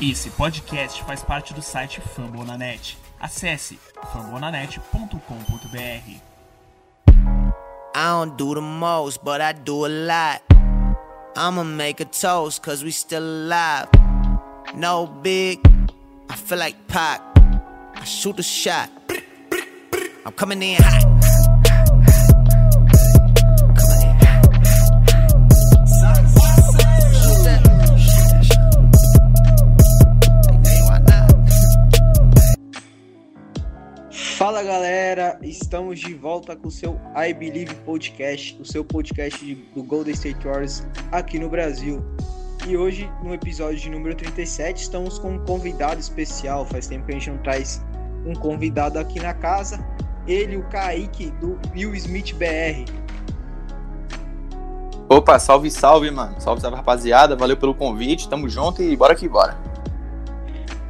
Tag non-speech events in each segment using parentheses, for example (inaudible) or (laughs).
Esse podcast faz parte do site Fambonanet. Acesse fambonanet.com.br. I don't do the most, but I do a lot. I'ma make a toast, cause we still alive. No big, I feel like Pac. I shoot a shot. I'm coming in hot. Galera, estamos de volta com o seu I Believe Podcast, o seu podcast do Golden State Warriors aqui no Brasil. E hoje, no episódio de número 37, estamos com um convidado especial. Faz tempo que a gente não traz um convidado aqui na casa. Ele, o Kaique, do Will Smith BR. Opa, salve, salve, mano. Salve, salve, rapaziada. Valeu pelo convite. Tamo junto e bora que bora.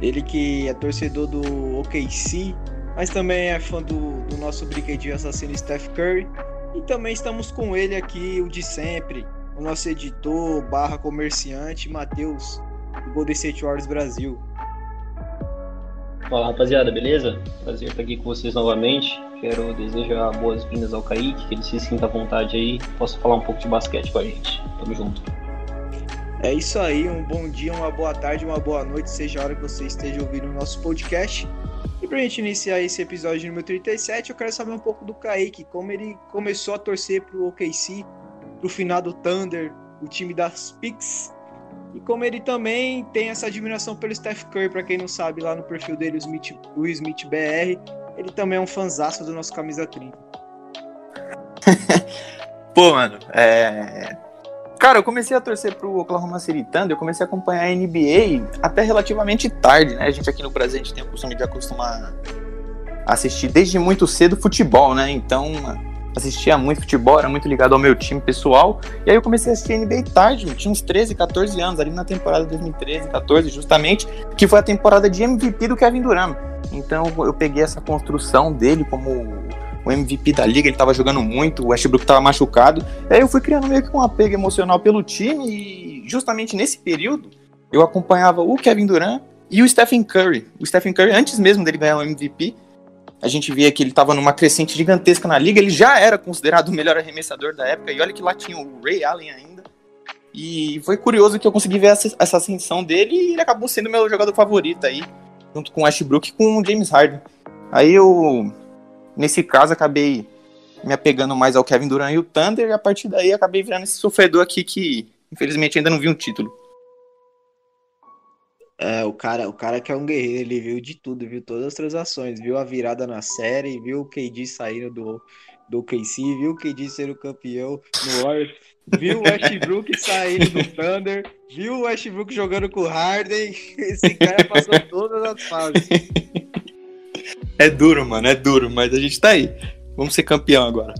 Ele que é torcedor do OKC, mas também é fã do, do nosso brinquedinho assassino Steph Curry. E também estamos com ele aqui, o de sempre, o nosso editor barra comerciante, Matheus, do Golden State Warriors Brasil. Fala rapaziada, beleza? Prazer estar aqui com vocês novamente. Quero desejar boas-vindas ao Kaique, que ele se sinta à vontade aí, possa falar um pouco de basquete com a gente. Tamo junto. É isso aí, um bom dia, uma boa tarde, uma boa noite, seja a hora que você esteja ouvindo o nosso podcast. Pra gente iniciar esse episódio número 37, eu quero saber um pouco do Kaique, como ele começou a torcer pro OKC, pro finado Thunder, o time das Picks, e como ele também tem essa admiração pelo Steph Curry, pra quem não sabe, lá no perfil dele, o, Smith, o Smith BR, ele também é um fanzaço do nosso Camisa 30. (laughs) Pô, mano, é. Cara, eu comecei a torcer pro Oklahoma City Thunder, eu comecei a acompanhar a NBA até relativamente tarde, né? A gente aqui no Brasil, a gente tem o costume de acostumar a assistir desde muito cedo futebol, né? Então, assistia muito futebol, era muito ligado ao meu time pessoal. E aí eu comecei a assistir NBA tarde, tinha uns 13, 14 anos, ali na temporada 2013, 14, justamente, que foi a temporada de MVP do Kevin Durant. Então eu peguei essa construção dele como o MVP da liga, ele tava jogando muito, o Westbrook tava machucado. Aí eu fui criando meio que um apego emocional pelo time e justamente nesse período eu acompanhava o Kevin Durant e o Stephen Curry. O Stephen Curry, antes mesmo dele ganhar o MVP, a gente via que ele tava numa crescente gigantesca na liga, ele já era considerado o melhor arremessador da época, e olha que lá tinha o Ray Allen ainda. E foi curioso que eu consegui ver essa, essa ascensão dele e ele acabou sendo meu jogador favorito aí, junto com o Westbrook e com o James Harden. Aí eu, nesse caso, acabei me apegando mais ao Kevin Durant e o Thunder, e a partir daí acabei virando esse sofredor aqui que, infelizmente, ainda não vi um título. É, o cara, o cara que é um guerreiro, ele viu de tudo, viu todas as transações, viu a virada na série, viu o KD saindo do, do KC, viu o KD ser o campeão no Warriors, viu o Westbrook (laughs) saindo do Thunder, viu o Westbrook jogando com o Harden, (laughs) esse cara passou todas as fases. É duro, mano, é duro, mas a gente tá aí. Vamos ser campeão agora.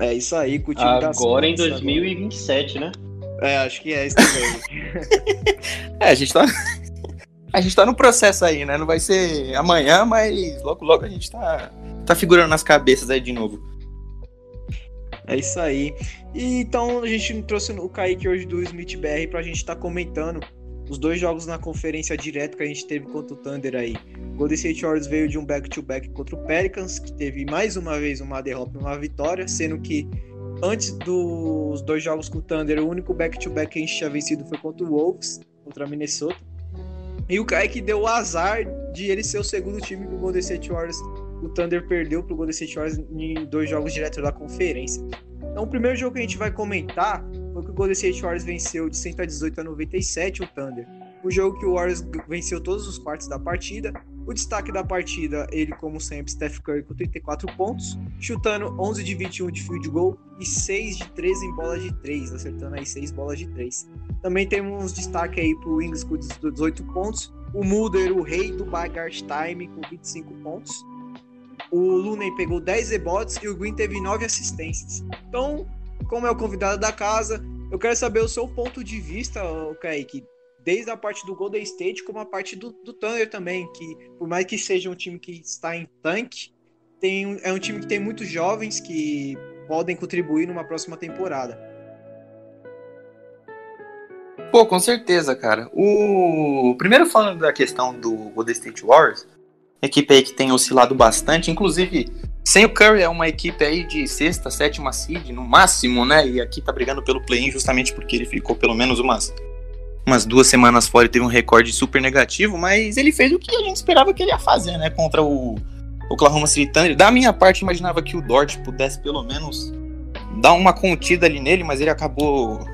É isso aí, com o time das Agora em Suns 2027, né? agora. É, acho que é isso também. (laughs) É, a gente tá. (laughs) A gente tá no processo aí, né? Não vai ser amanhã, mas logo logo a gente tá, tá figurando nas cabeças aí de novo. É isso aí. E então a gente trouxe o Kaique hoje do Smith BR pra gente estar comentando os dois jogos na conferência direto que a gente teve contra o Thunder aí. O Golden State Warriors veio de um back-to-back contra o Pelicans, que teve mais uma vez uma derrota e uma vitória, sendo que antes dos dois jogos com o Thunder, o único back-to-back que a gente tinha vencido foi contra o Wolves, contra a Minnesota. E o Kaique deu o azar de ele ser o segundo time do Golden State Warriors. O Thunder perdeu pro Golden State Warriors em dois jogos direto da conferência. Então, o primeiro jogo que a gente vai comentar foi que o Golden State Warriors venceu de 118 a 97 o Thunder. O jogo que o Warriors venceu todos os quartos da partida. O destaque da partida, ele como sempre, Steph Curry com 34 pontos, chutando 11 de 21 de field goal e 6 de 13 em bola de 3, acertando aí 6 bolas de 3. Também temos destaque aí pro Wings com 18 pontos, o Mulder, o rei do Bagart Time com 25 pontos. O Looney pegou 10 rebotes e o Green teve 9 assistências. Então, como é o convidado da casa, eu quero saber o seu ponto de vista, Kaique, desde a parte do Golden State como a parte do, do Thunder também, que por mais que seja um time que está em tanque, tem, é um time que tem muitos jovens que podem contribuir numa próxima temporada. Pô, com certeza, cara. O primeiro falando da questão do Golden State Warriors, equipe aí que tem oscilado bastante, inclusive sem o Curry é uma equipe aí de sexta, sétima seed no máximo, né? E aqui tá brigando pelo play-in justamente porque ele ficou pelo menos umas umas duas semanas fora e teve um recorde super negativo, mas ele fez o que a gente esperava que ele ia fazer, né? Contra o Oklahoma City Thunder. Da minha parte, imaginava que o Dort pudesse pelo menos dar uma contida ali nele, mas ele acabou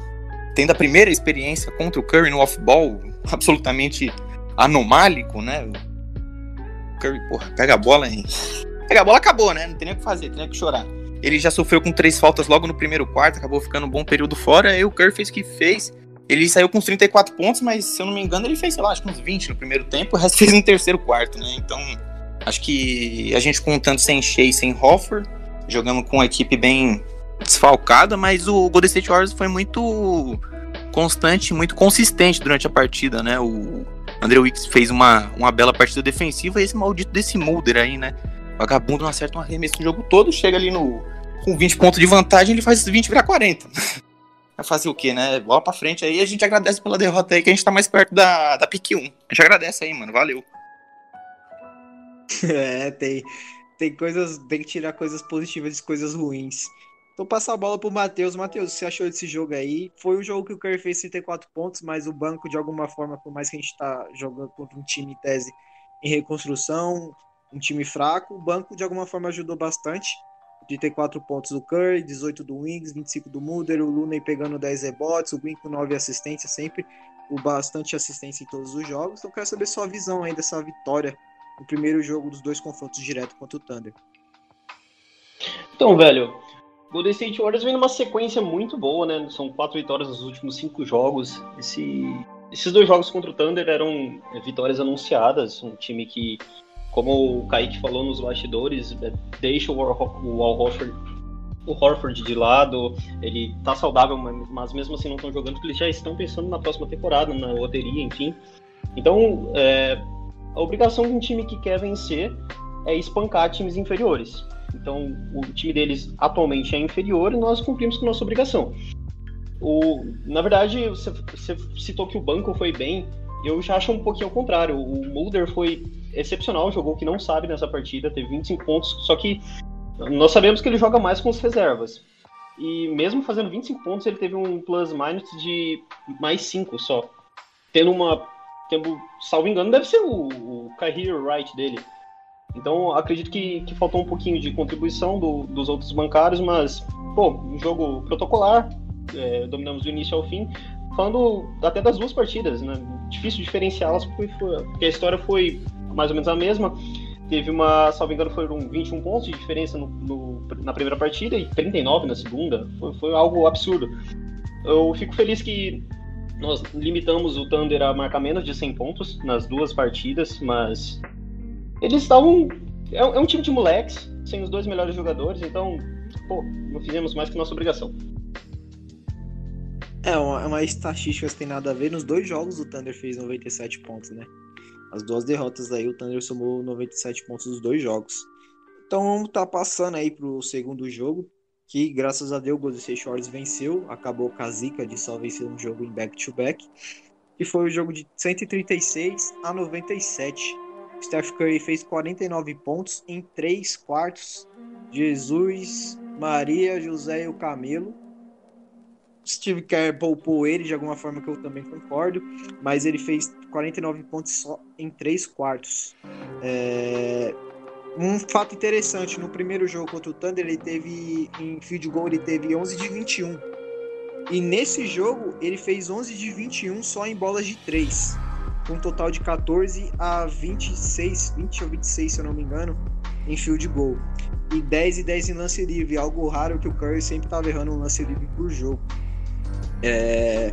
tendo a primeira experiência contra o Curry no off-ball, (laughs) absolutamente anomálico, né? O Curry, porra, pega a bola, hein? A bola, acabou, né? Não tem nem o que fazer, tem nem o que chorar. Ele já sofreu com três faltas logo no primeiro quarto, acabou ficando um bom período fora, aí o Curry fez o que fez. Ele saiu com uns 34 pontos, mas se eu não me engano, ele fez, sei lá, acho que uns 20 no primeiro tempo, o resto (laughs) fez no terceiro quarto, né? Então, acho que a gente contando sem Shea e sem Hoffer, jogando com uma equipe bem desfalcada, mas o Golden State Warriors foi muito constante, muito consistente durante a partida, né? O André Wicks fez uma, uma bela partida defensiva e esse maldito desse Mulder aí, né? Vagabundo não acerta um arremesso no jogo todo, chega ali no com 20 pontos de vantagem, ele faz 20 virar 40. Vai fazer o quê, né? Bola pra frente aí, a gente agradece pela derrota aí, que a gente tá mais perto da, da pique 1. A gente agradece aí, mano, valeu. (laughs) É, tem, tem coisas, tem que tirar coisas positivas de coisas ruins. Então passa a bola pro Matheus. Matheus, você achou desse jogo aí? Foi um jogo que o Curry fez 34 pontos, mas o banco, de alguma forma, por mais que a gente tá jogando contra um time em tese em reconstrução, um time fraco, o banco de alguma forma ajudou bastante. 34 pontos do Curry, 18 do Wings, 25 do Mulder, o Looney pegando 10 rebotes, o Green com 9 assistências sempre, o bastante assistência em todos os jogos. Então quero saber sua visão aí dessa vitória no primeiro jogo dos dois confrontos direto contra o Thunder. Então, velho, Golden State Warriors vem numa sequência muito boa, né? São quatro vitórias nos últimos cinco jogos. Esse, esses dois jogos contra o Thunder eram é, vitórias anunciadas. Um time que, como o Kaique falou nos bastidores, é, deixa o, Al Horford, o Horford de lado. Ele tá saudável, mas mesmo assim não estão jogando, porque eles já estão pensando na próxima temporada, na loteria, enfim. Então, é, a obrigação de um time que quer vencer é espancar times inferiores. Então, o time deles atualmente é inferior e nós cumprimos com nossa obrigação. O, na verdade, você citou que o banco foi bem. Eu já acho um pouquinho ao contrário. O Mulder foi excepcional, jogou que não sabe nessa partida, teve 25 pontos, só que nós sabemos que ele joga mais com as reservas. E mesmo fazendo 25 pontos, ele teve um plus minus de mais 5 só. Tendo uma. Tendo, salvo engano, deve ser o, o career right dele. Então, acredito que, que faltou um pouquinho de contribuição do, dos outros bancários, mas, pô, um jogo protocolar, é, dominamos do início ao fim, falando até das duas partidas, né? Difícil diferenciá-las porque, porque, a história foi mais ou menos a mesma. Teve uma, salvo engano, foram 21 pontos de diferença no, no, na primeira partida e 39 na segunda. Foi, foi algo absurdo. Eu fico feliz que nós limitamos o Thunder a marcar menos de 100 pontos nas duas partidas, mas eles estavam. É, é, um time de moleques, sem os dois melhores jogadores, então, pô, não fizemos mais que nossa obrigação. É, uma, uma estatística que tem nada a ver. Nos dois jogos o Thunder fez 97 pontos, né? As duas derrotas aí, o Thunder somou 97 pontos nos dois jogos. Então vamos tá passando aí pro segundo jogo, que graças a Deus o Golden State Warriors venceu, acabou com a zica de só vencer um jogo em back-to-back, -back, que foi o jogo de 136 a 97. Steph Curry fez 49 pontos em 3 quartos. Jesus, Maria, José e o Camelo. Steve Kerr poupou ele de alguma forma que eu também concordo, mas ele fez 49 pontos só em 3 quartos. É... Um fato interessante, no primeiro jogo contra o Thunder, ele teve em field goal, ele teve 11 de 21. E nesse jogo, ele fez 11 de 21 só em bolas de 3 com um total de 14 a 26, 20 ou 26, se eu não me engano, em field goal. E 10 e 10 em lance livre, algo raro que o Curry sempre estava errando um lance livre por jogo. É...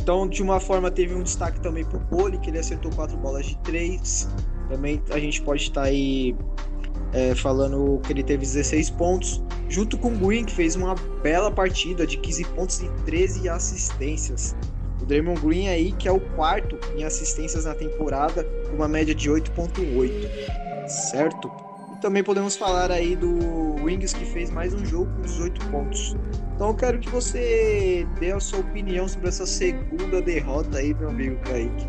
Então, de uma forma, teve um destaque também para o Poli, que ele acertou quatro bolas de 3. Também a gente pode estar tá aí é, falando que ele teve 16 pontos, junto com o Green, que fez uma bela partida de 15 pontos e 13 assistências. O Draymond Green aí, que é o quarto em assistências na temporada, com uma média de 8.8, certo? E também podemos falar aí do Wings, que fez mais um jogo com 18 pontos. Então eu quero que você dê a sua opinião sobre essa segunda derrota aí, meu amigo Kaique.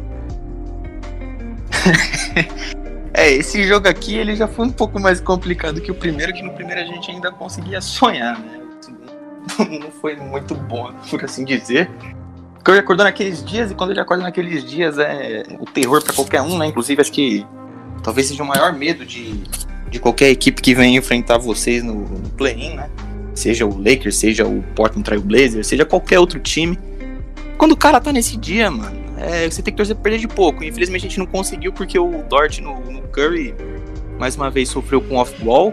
(laughs) é, esse jogo aqui ele já foi um pouco mais complicado que o primeiro, que no primeiro a gente ainda conseguia sonhar, né? (laughs) Não foi muito bom, por assim dizer. Porque eu acordou naqueles dias, e quando ele acorda naqueles dias é o terror para qualquer um, né? Inclusive, acho que talvez seja o maior medo de, de qualquer equipe que venha enfrentar vocês no, no play-in, né? Seja o Lakers, seja o Portland Trail Blazers, seja qualquer outro time. Quando o cara tá nesse dia, mano, é, você tem que torcer pra perder de pouco. Infelizmente a gente não conseguiu porque o Dort no, no Curry mais uma vez sofreu com off-ball.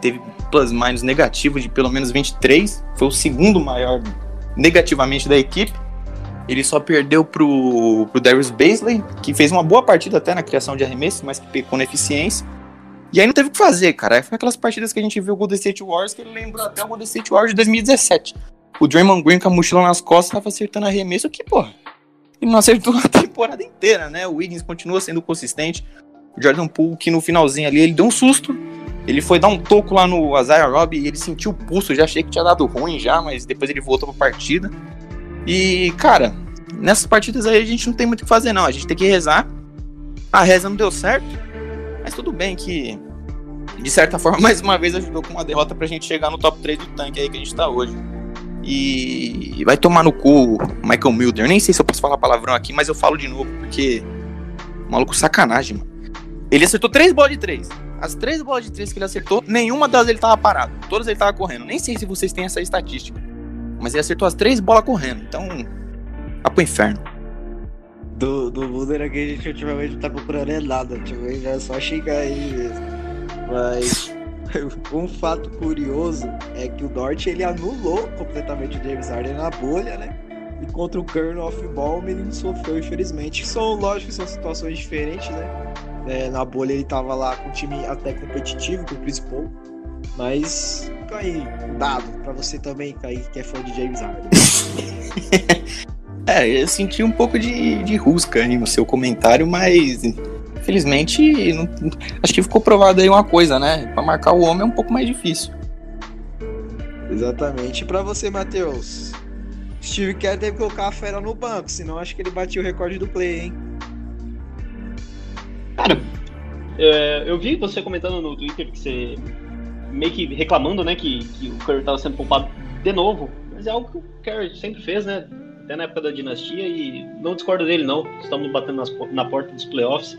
Teve plus-minus negativo de pelo menos 23. Foi o segundo maior negativamente da equipe. Ele só perdeu pro, pro Darius Baisley, que fez uma boa partida até na criação de arremesso, mas que pecou na eficiência. E aí não teve o que fazer, cara. Foi aquelas partidas que a gente viu o Golden State Warriors que ele lembrou até o Golden State Warriors de 2017. O Draymond Green com a mochila nas costas tava acertando arremesso que, porra, ele não acertou a (laughs) temporada inteira, né? O Wiggins continua sendo consistente. O Jordan Poole, que no finalzinho ali, ele deu um susto. Ele foi dar um toco lá no Isaiah Robb e ele sentiu o pulso. Já achei que tinha dado ruim já, mas depois ele voltou pra partida. E, cara, nessas partidas aí a gente não tem muito o que fazer, não. A gente tem que rezar. A reza não deu certo. Mas tudo bem que, de certa (laughs) forma, mais uma vez ajudou com uma derrota pra gente chegar no top 3 do tanque aí que a gente tá hoje. E vai tomar no cu Michael Milder. Eu nem sei se eu posso falar palavrão aqui, mas eu falo de novo, porque. Maluco sacanagem, mano. Ele acertou três bolas de três. As três bolas de três que ele acertou, nenhuma delas ele tava parado. Todas ele tava correndo. Nem sei se vocês têm essa estatística. Mas ele acertou as três bolas correndo. Então. Vá pro inferno. Do, do Mulder aqui a gente ultimamente não tá procurando é nada. Ultimamente é só xingar ele mesmo. Mas. (laughs) um fato curioso é que o Dort ele anulou completamente o James Harden na bolha, né? E contra o Curry no off-ball, o menino sofreu, infelizmente. São, lógico, são situações diferentes, né? É, na bolha ele tava lá com um time até competitivo, com o Chris Paul. Mas, aí, dado pra você também, Kaique, que é fã de James Harden. (laughs) é, eu senti um pouco de, de rusca aí no seu comentário, mas infelizmente, não, acho que ficou provado aí uma coisa, né? Para marcar o homem é um pouco mais difícil. Exatamente. E para você, Matheus? Steve Kerr teve que colocar a fera no banco, senão acho que ele batia o recorde do play, hein? Cara, é, eu vi você comentando no Twitter que você meio que reclamando, né, que, que o Curry estava sendo poupado de novo, mas é algo que o Curry sempre fez, né? Até na época da dinastia e não discordo dele não. Estamos batendo nas, na porta dos playoffs.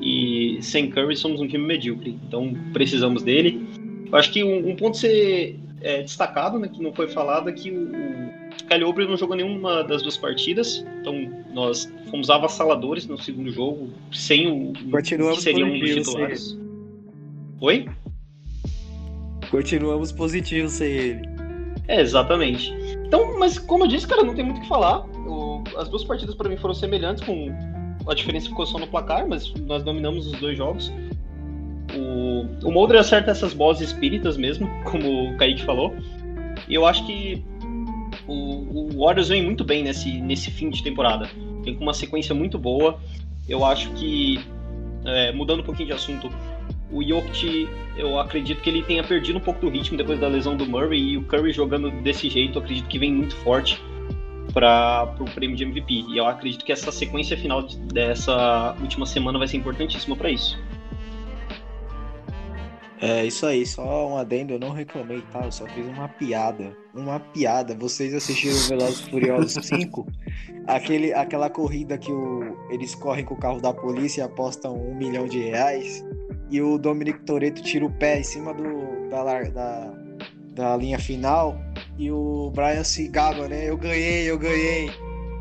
E sem Curry somos um time medíocre, então precisamos dele. Eu acho que um, um ponto ser é, destacado, né, que não foi falado, é que o, o Kyle não jogou nenhuma das duas partidas, então nós fomos avassaladores no segundo jogo, sem o Continuamos que seria um dos titulares. Oi? Continuamos positivos sem ele. É, exatamente. Então, mas como eu disse, cara, não tem muito o que falar. As duas partidas para mim foram semelhantes, com a diferença ficou só no placar, mas nós dominamos os dois jogos. O, o Mulder acerta essas bolas espíritas mesmo, (laughs) como o Kaique falou. E eu acho que o, o Warriors vem muito bem nesse, nesse fim de temporada. Tem uma sequência muito boa. Eu acho que, é, mudando um pouquinho de assunto, o Jokic, eu acredito que ele tenha perdido um pouco do ritmo depois da lesão do Murray e o Curry jogando desse jeito, eu acredito que vem muito forte para o prêmio de MVP. E eu acredito que essa sequência final dessa última semana vai ser importantíssima para isso. É isso aí, só um adendo, eu não reclamei, tá? Eu só fiz uma piada. Uma piada. Vocês assistiram Velozes Furiosos (laughs) 5? Aquele, aquela corrida que o, eles correm com o carro da polícia e apostam um milhão de reais. E o Dominic Toretto tira o pé em cima do, da, da, da linha final e o Brian se gaba, né? Eu ganhei, eu ganhei.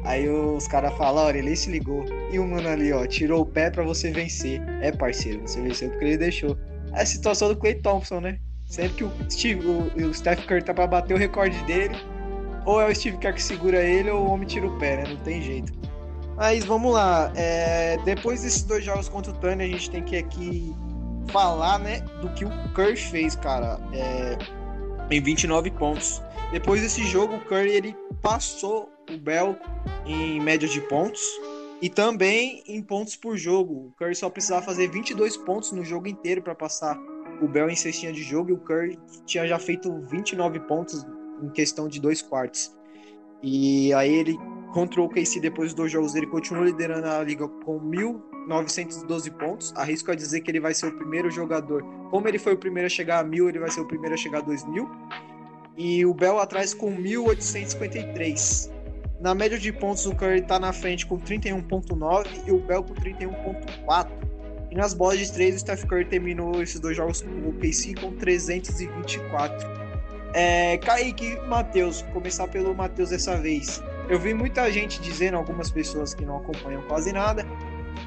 Aí os caras falam, olha, ele se ligou. E o mano ali, ó, tirou o pé para você vencer. É, parceiro, você venceu porque ele deixou. É a situação do Clay Thompson, né? Sempre que o, Steve, o, o Steph Curry tá pra bater o recorde dele, ou é o Steve Kerr que segura ele, ou o homem tira o pé, né? Não tem jeito. Mas vamos lá. É, depois desses dois jogos contra o Tony, a gente tem que aqui falar, né, do que o Curry fez, cara. É, em 29 pontos. Depois desse jogo, o Curry ele passou o Bell em média de pontos e também em pontos por jogo. O Curry só precisava fazer 22 pontos no jogo inteiro para passar o Bell em cestinha de jogo e o Curry tinha já feito 29 pontos em questão de dois quartos. E aí ele contra o KC depois dos dois jogos ele continua liderando a liga com 1.912 pontos. Arrisco a dizer que ele vai ser o primeiro jogador. Como ele foi o primeiro a chegar a mil, ele vai ser o primeiro a chegar a 2.000. E o Bell atrás com 1.853. Na média de pontos, o Curry está na frente com 31.9 e o Bell com 31.4. E nas bolas de três, o Steph Curry terminou esses dois jogos com o KC com 324. É, Kaique Matheus, começar pelo Matheus dessa vez. Eu vi muita gente dizendo, algumas pessoas que não acompanham quase nada,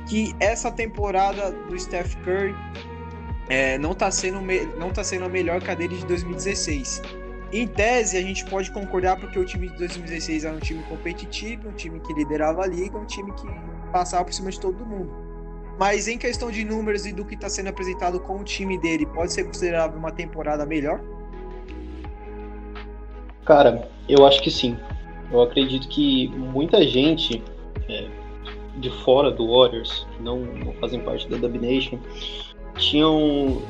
que essa temporada do Steph Curry é, não está sendo, não tá sendo a melhor que a dele de 2016. Em tese, a gente pode concordar porque o time de 2016 era um time competitivo, um time que liderava a liga, um time que passava por cima de todo mundo. Mas em questão de números e do que está sendo apresentado com o time dele, pode ser considerado uma temporada melhor? Cara, eu acho que sim. Eu acredito que muita gente é, de fora do Warriors, que não, não fazem parte da Domination, tinham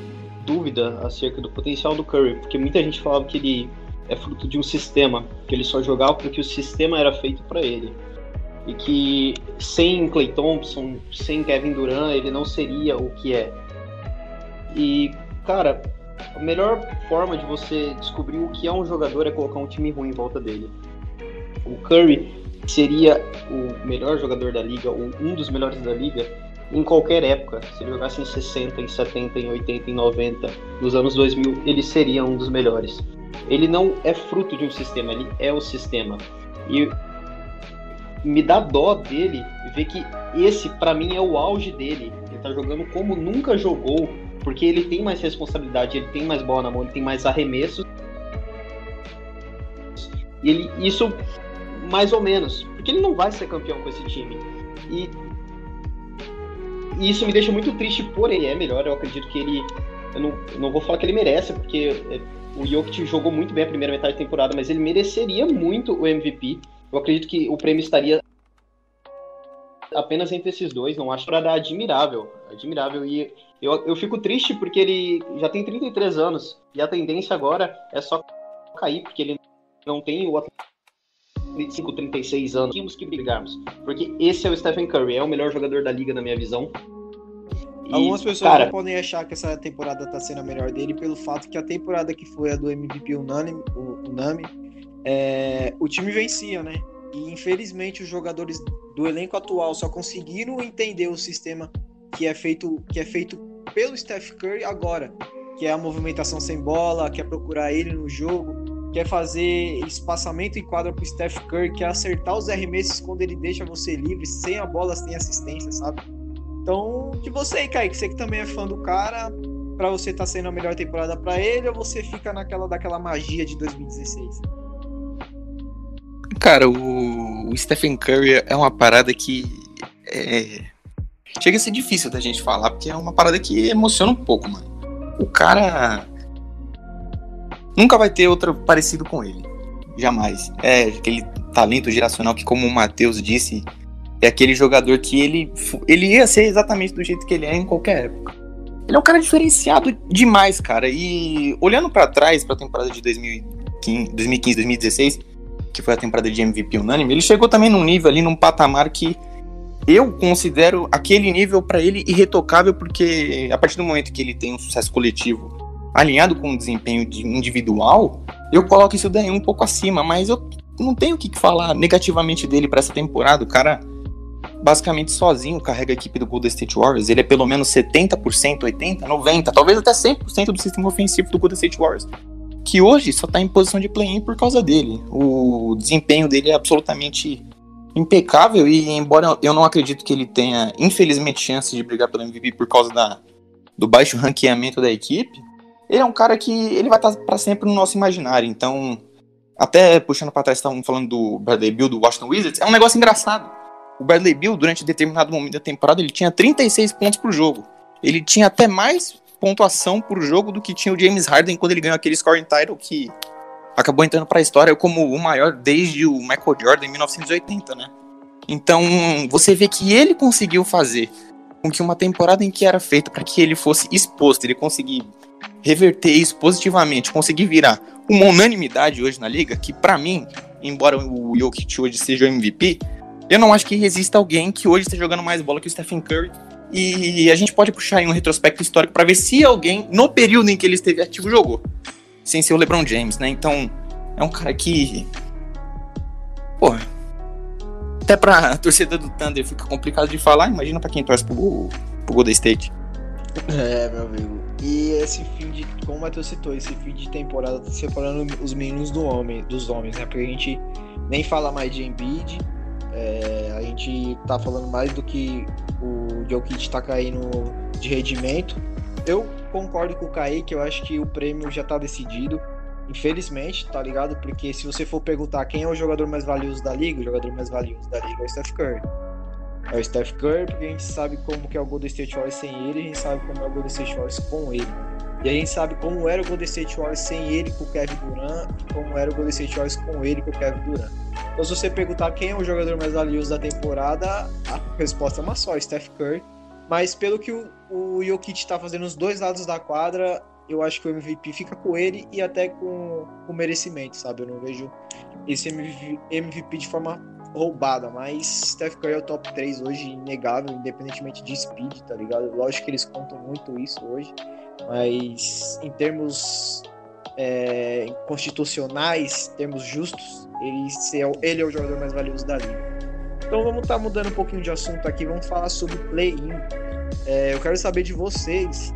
dúvida acerca do potencial do Curry, porque muita gente falava que ele é fruto de um sistema, que ele só jogava porque o sistema era feito para ele. E que sem Clay Thompson, sem Kevin Durant, ele não seria o que é. E, cara, a melhor forma de você descobrir o que é um jogador é colocar um time ruim em volta dele. O Curry seria o melhor jogador da liga, ou um dos melhores da liga, em qualquer época. Se ele jogasse em 60, em 70, em 80, em 90, nos anos 2000, ele seria um dos melhores. Ele não é fruto de um sistema, ele é o sistema. E me dá dó dele ver que esse, para mim, é o auge dele. Ele tá jogando como nunca jogou porque ele tem mais responsabilidade, ele tem mais bola na mão, ele tem mais arremessos. E ele, isso, mais ou menos, porque ele não vai ser campeão com esse time. E, e isso me deixa muito triste por ele. É melhor, eu acredito que ele. Eu não, eu não vou falar que ele merece, porque é, o Jokic jogou muito bem a primeira metade da temporada, mas ele mereceria muito o MVP. Eu acredito que o prêmio estaria apenas entre esses dois, não acho para dar admirável, admirável e eu, eu fico triste porque ele já tem 33 anos e a tendência agora é só cair, porque ele não tem o 35, 36 anos. Tínhamos que brigarmos, porque esse é o Stephen Curry, é o melhor jogador da liga na minha visão. E, Algumas pessoas cara, podem achar que essa temporada está sendo a melhor dele pelo fato que a temporada que foi a do MVP unânime, o unânime é, o time vencia, né? E infelizmente os jogadores do elenco atual só conseguiram entender o sistema que é feito que é feito pelo Steph Curry agora, que é a movimentação sem bola, quer procurar ele no jogo, quer fazer espaçamento em quadra pro Steph Curry, quer acertar os arremessos quando ele deixa você livre, sem a bola, sem assistência, sabe? Então, de você aí, Kaique, você que também é fã do cara, para você tá sendo a melhor temporada para ele ou você fica naquela daquela magia de 2016? Cara, o, o Stephen Curry é uma parada que é, chega a ser difícil da gente falar, porque é uma parada que emociona um pouco, mano. O cara nunca vai ter outro parecido com ele. Jamais. É aquele talento geracional que, como o Matheus disse, é aquele jogador que ele, ele ia ser exatamente do jeito que ele é em qualquer época. Ele é um cara diferenciado demais, cara. E olhando para trás, pra temporada de 2015, 2015 2016, que foi a temporada de MVP unânime, ele chegou também num nível ali, num patamar que eu considero aquele nível para ele irretocável, porque a partir do momento que ele tem um sucesso coletivo alinhado com o desempenho de individual, eu coloco isso daí um pouco acima, mas eu não tenho o que falar negativamente dele para essa temporada. O cara basicamente sozinho carrega a equipe do Golden State Warriors. Ele é pelo menos 70%, 80%, 90%, talvez até 100% do sistema ofensivo do Golden State Warriors que hoje só está em posição de play-in por causa dele. O desempenho dele é absolutamente impecável e embora eu não acredito que ele tenha, infelizmente, chance de brigar pelo MVP por causa da, do baixo ranqueamento da equipe, ele é um cara que ele vai estar para sempre no nosso imaginário. Então, até puxando para trás, estavam falando do Bradley Bill do Washington Wizards, é um negócio engraçado. O Bradley Bill, durante determinado momento da temporada, ele tinha 36 pontos por jogo. Ele tinha até mais pontuação por jogo do que tinha o James Harden quando ele ganhou aquele scoring title que acabou entrando para a história como o maior desde o Michael Jordan em 1980, né? Então, você vê que ele conseguiu fazer com que uma temporada em que era feita para que ele fosse exposto, ele conseguir reverter isso positivamente, conseguir virar uma unanimidade hoje na liga que, para mim, embora o Jokic hoje seja o MVP, eu não acho que exista alguém que hoje esteja jogando mais bola que o Stephen Curry. E a gente pode puxar em um retrospecto histórico para ver se alguém, no período em que ele esteve ativo, jogou. Sem ser o LeBron James, né? Então, é um cara que. Porra. Até pra (laughs) torcida do Thunder fica complicado de falar, imagina para quem torce pro, pro Golden State. É, meu amigo. E esse fim de, como o Matheus citou, esse fim de temporada tá separando os meninos do homem, dos homens, né? Porque a gente nem fala mais de Embiid, é, a gente tá falando mais do que o Jokic tá caindo de rendimento. Eu concordo com o Kaique, eu acho que o prêmio já tá decidido. Infelizmente, tá ligado? Porque se você for perguntar quem é o jogador mais valioso da liga, o jogador mais valioso da liga é o Steph Curry. É o Steph Curry, porque a gente sabe como que é o Golden State Warriors sem ele, a gente sabe como é o Golden State Warriors com ele. E a gente sabe como era o Golden State Warriors sem ele com o Kevin Durant e como era o Golden State Warriors com ele com o Kevin Durant. Então se você perguntar quem é o jogador mais valioso da temporada, a resposta é uma só, Steph Curry. Mas pelo que o, o Jokic está fazendo os dois lados da quadra, eu acho que o MVP fica com ele e até com o merecimento, sabe? Eu não vejo esse MVP de forma roubada, mas Steph Curry é o top 3 hoje, inegável, independentemente de speed, tá ligado? Lógico que eles contam muito isso hoje, mas em termos é, constitucionais, termos justos, ele, é, ele é o jogador mais valioso da liga. Então vamos estar tá mudando um pouquinho de assunto aqui, vamos falar sobre play-in. É, eu quero saber de vocês.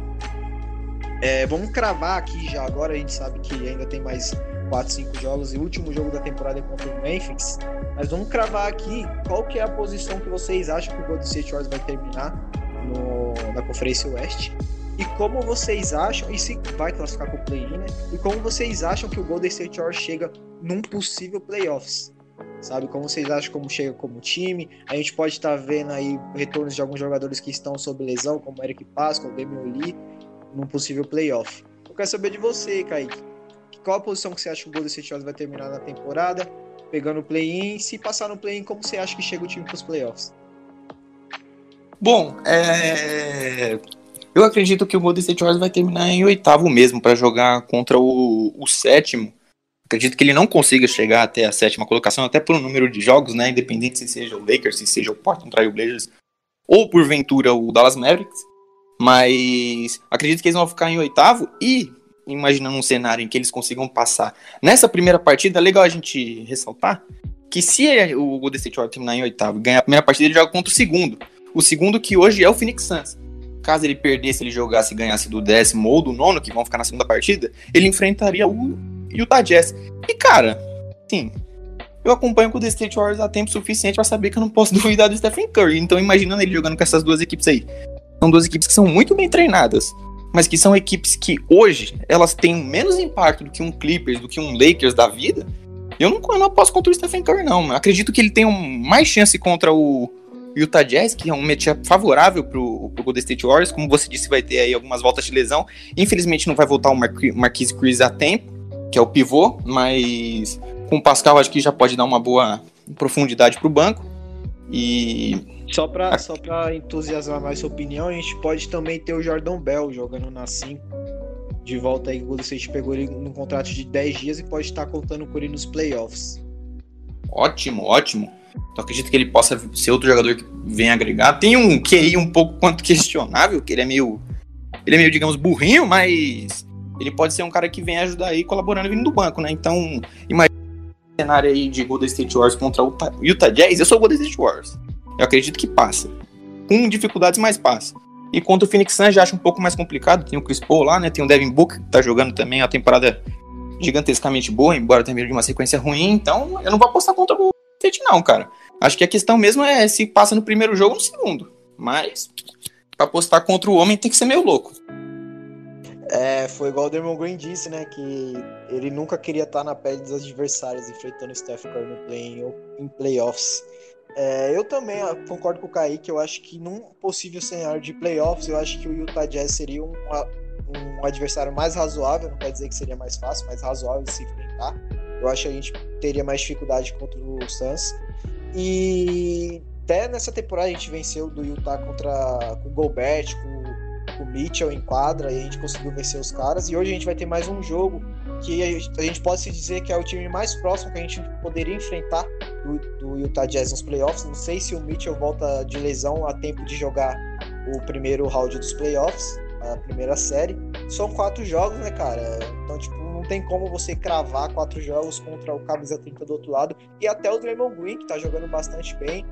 É, vamos cravar aqui já agora, a gente sabe que ainda tem mais 4, 5 jogos e o último jogo da temporada é contra o Memphis. Mas vamos cravar aqui qual que é a posição que vocês acham que o Golden State Warriors vai terminar no, na Conferência Oeste. E como vocês acham, e se vai classificar com o play-in, né? E como vocês acham que o Golden State Warriors chega num possível playoffs? Sabe, como vocês acham como chega como time? A gente pode estar tá vendo aí retornos de alguns jogadores que estão sob lesão, como Eric Pascal, Damian Lee, num possível playoff. Eu quero saber de você, Kaique. Qual a posição que você acha que o Golden State Warriors vai terminar na temporada? Pegando o play-in, se passar no play-in, como você acha que chega o time para os playoffs? Bom, é... eu acredito que o Golden State Warriors vai terminar em oitavo mesmo para jogar contra o, o sétimo. Acredito que ele não consiga chegar até a sétima colocação, até um número de jogos, né? Independente se seja o Lakers, se seja o Portland Trail Blazers, ou porventura o Dallas Mavericks. Mas acredito que eles vão ficar em oitavo e imaginando um cenário em que eles consigam passar nessa primeira partida, é legal a gente ressaltar que se o Golden State Warriors terminar em oitavo e ganhar a primeira partida, ele joga contra o segundo. O segundo que hoje é o Phoenix Suns. Caso ele perdesse, ele jogasse e ganhasse do décimo ou do nono, que vão ficar na segunda partida, ele enfrentaria o Utah Jazz. E cara, sim, eu acompanho o Golden State Warriors há tempo suficiente para saber que eu não posso (laughs) duvidar do Stephen Curry. Então, imaginando ele jogando com essas duas equipes aí. São duas equipes que são muito bem treinadas mas que são equipes que hoje elas têm menos impacto do que um Clippers, do que um Lakers da vida, eu não, eu não aposto contra o Stephen Curry, não. Eu acredito que ele tem mais chance contra o Utah Jazz, que é um matchup favorável pro, pro Golden State Warriors. Como você disse, vai ter aí algumas voltas de lesão. Infelizmente não vai voltar o Mar Marquise Chris a tempo, que é o pivô, mas com o Pascal acho que já pode dar uma boa profundidade pro banco. E só para só pra entusiasmar mais sua opinião, a gente pode também ter o Jordan Bell jogando na 5. De volta aí, o Golden State pegou ele num contrato de 10 dias e pode estar contando com ele nos playoffs. Ótimo, ótimo. Então acredito que ele possa ser outro jogador que venha agregar. Tem um QI um pouco quanto questionável, que ele é meio. Ele é meio, digamos, burrinho, mas ele pode ser um cara que vem ajudar aí colaborando vindo do banco, né? Então, imagina cenário aí de Golden State Warriors contra o Utah Jazz. Eu sou o Golden State Warriors. Eu acredito que passa. Com dificuldades, mas passa. E contra o Phoenix Suns já acho um pouco mais complicado. Tem o Chris Paul lá, né? Tem o Devin Booker, que tá jogando também a temporada gigantescamente boa, embora tenha de uma sequência ruim. Então, eu não vou apostar contra o State, não, cara. Acho que a questão mesmo é se passa no primeiro jogo ou no segundo. Mas, pra apostar contra o homem tem que ser meio louco. É, foi igual o Dermon Green disse, né? Que ele nunca queria estar na pele dos adversários enfrentando o Steph Curry no play em playoffs. É, eu também ah, concordo com o Kaique, eu acho que num possível cenário de playoffs, eu acho que o Utah Jazz seria um, um adversário mais razoável, não quer dizer que seria mais fácil, mas razoável de se enfrentar. Eu acho que a gente teria mais dificuldade contra o Suns. E até nessa temporada a gente venceu do Utah contra com o Gobert, com, com o Mitchell em quadra, e a gente conseguiu vencer os caras. E hoje a gente vai ter mais um jogo que a gente pode se dizer que é o time mais próximo que a gente poderia enfrentar do, do Utah Jazz nos playoffs. Não sei se o Mitchell volta de lesão a tempo de jogar o primeiro round dos playoffs, a primeira série. São quatro jogos, né, cara? Então, tipo, não tem como você cravar quatro jogos contra o camisa 30 do outro lado. E até o Draymond Green, que tá jogando bastante bem,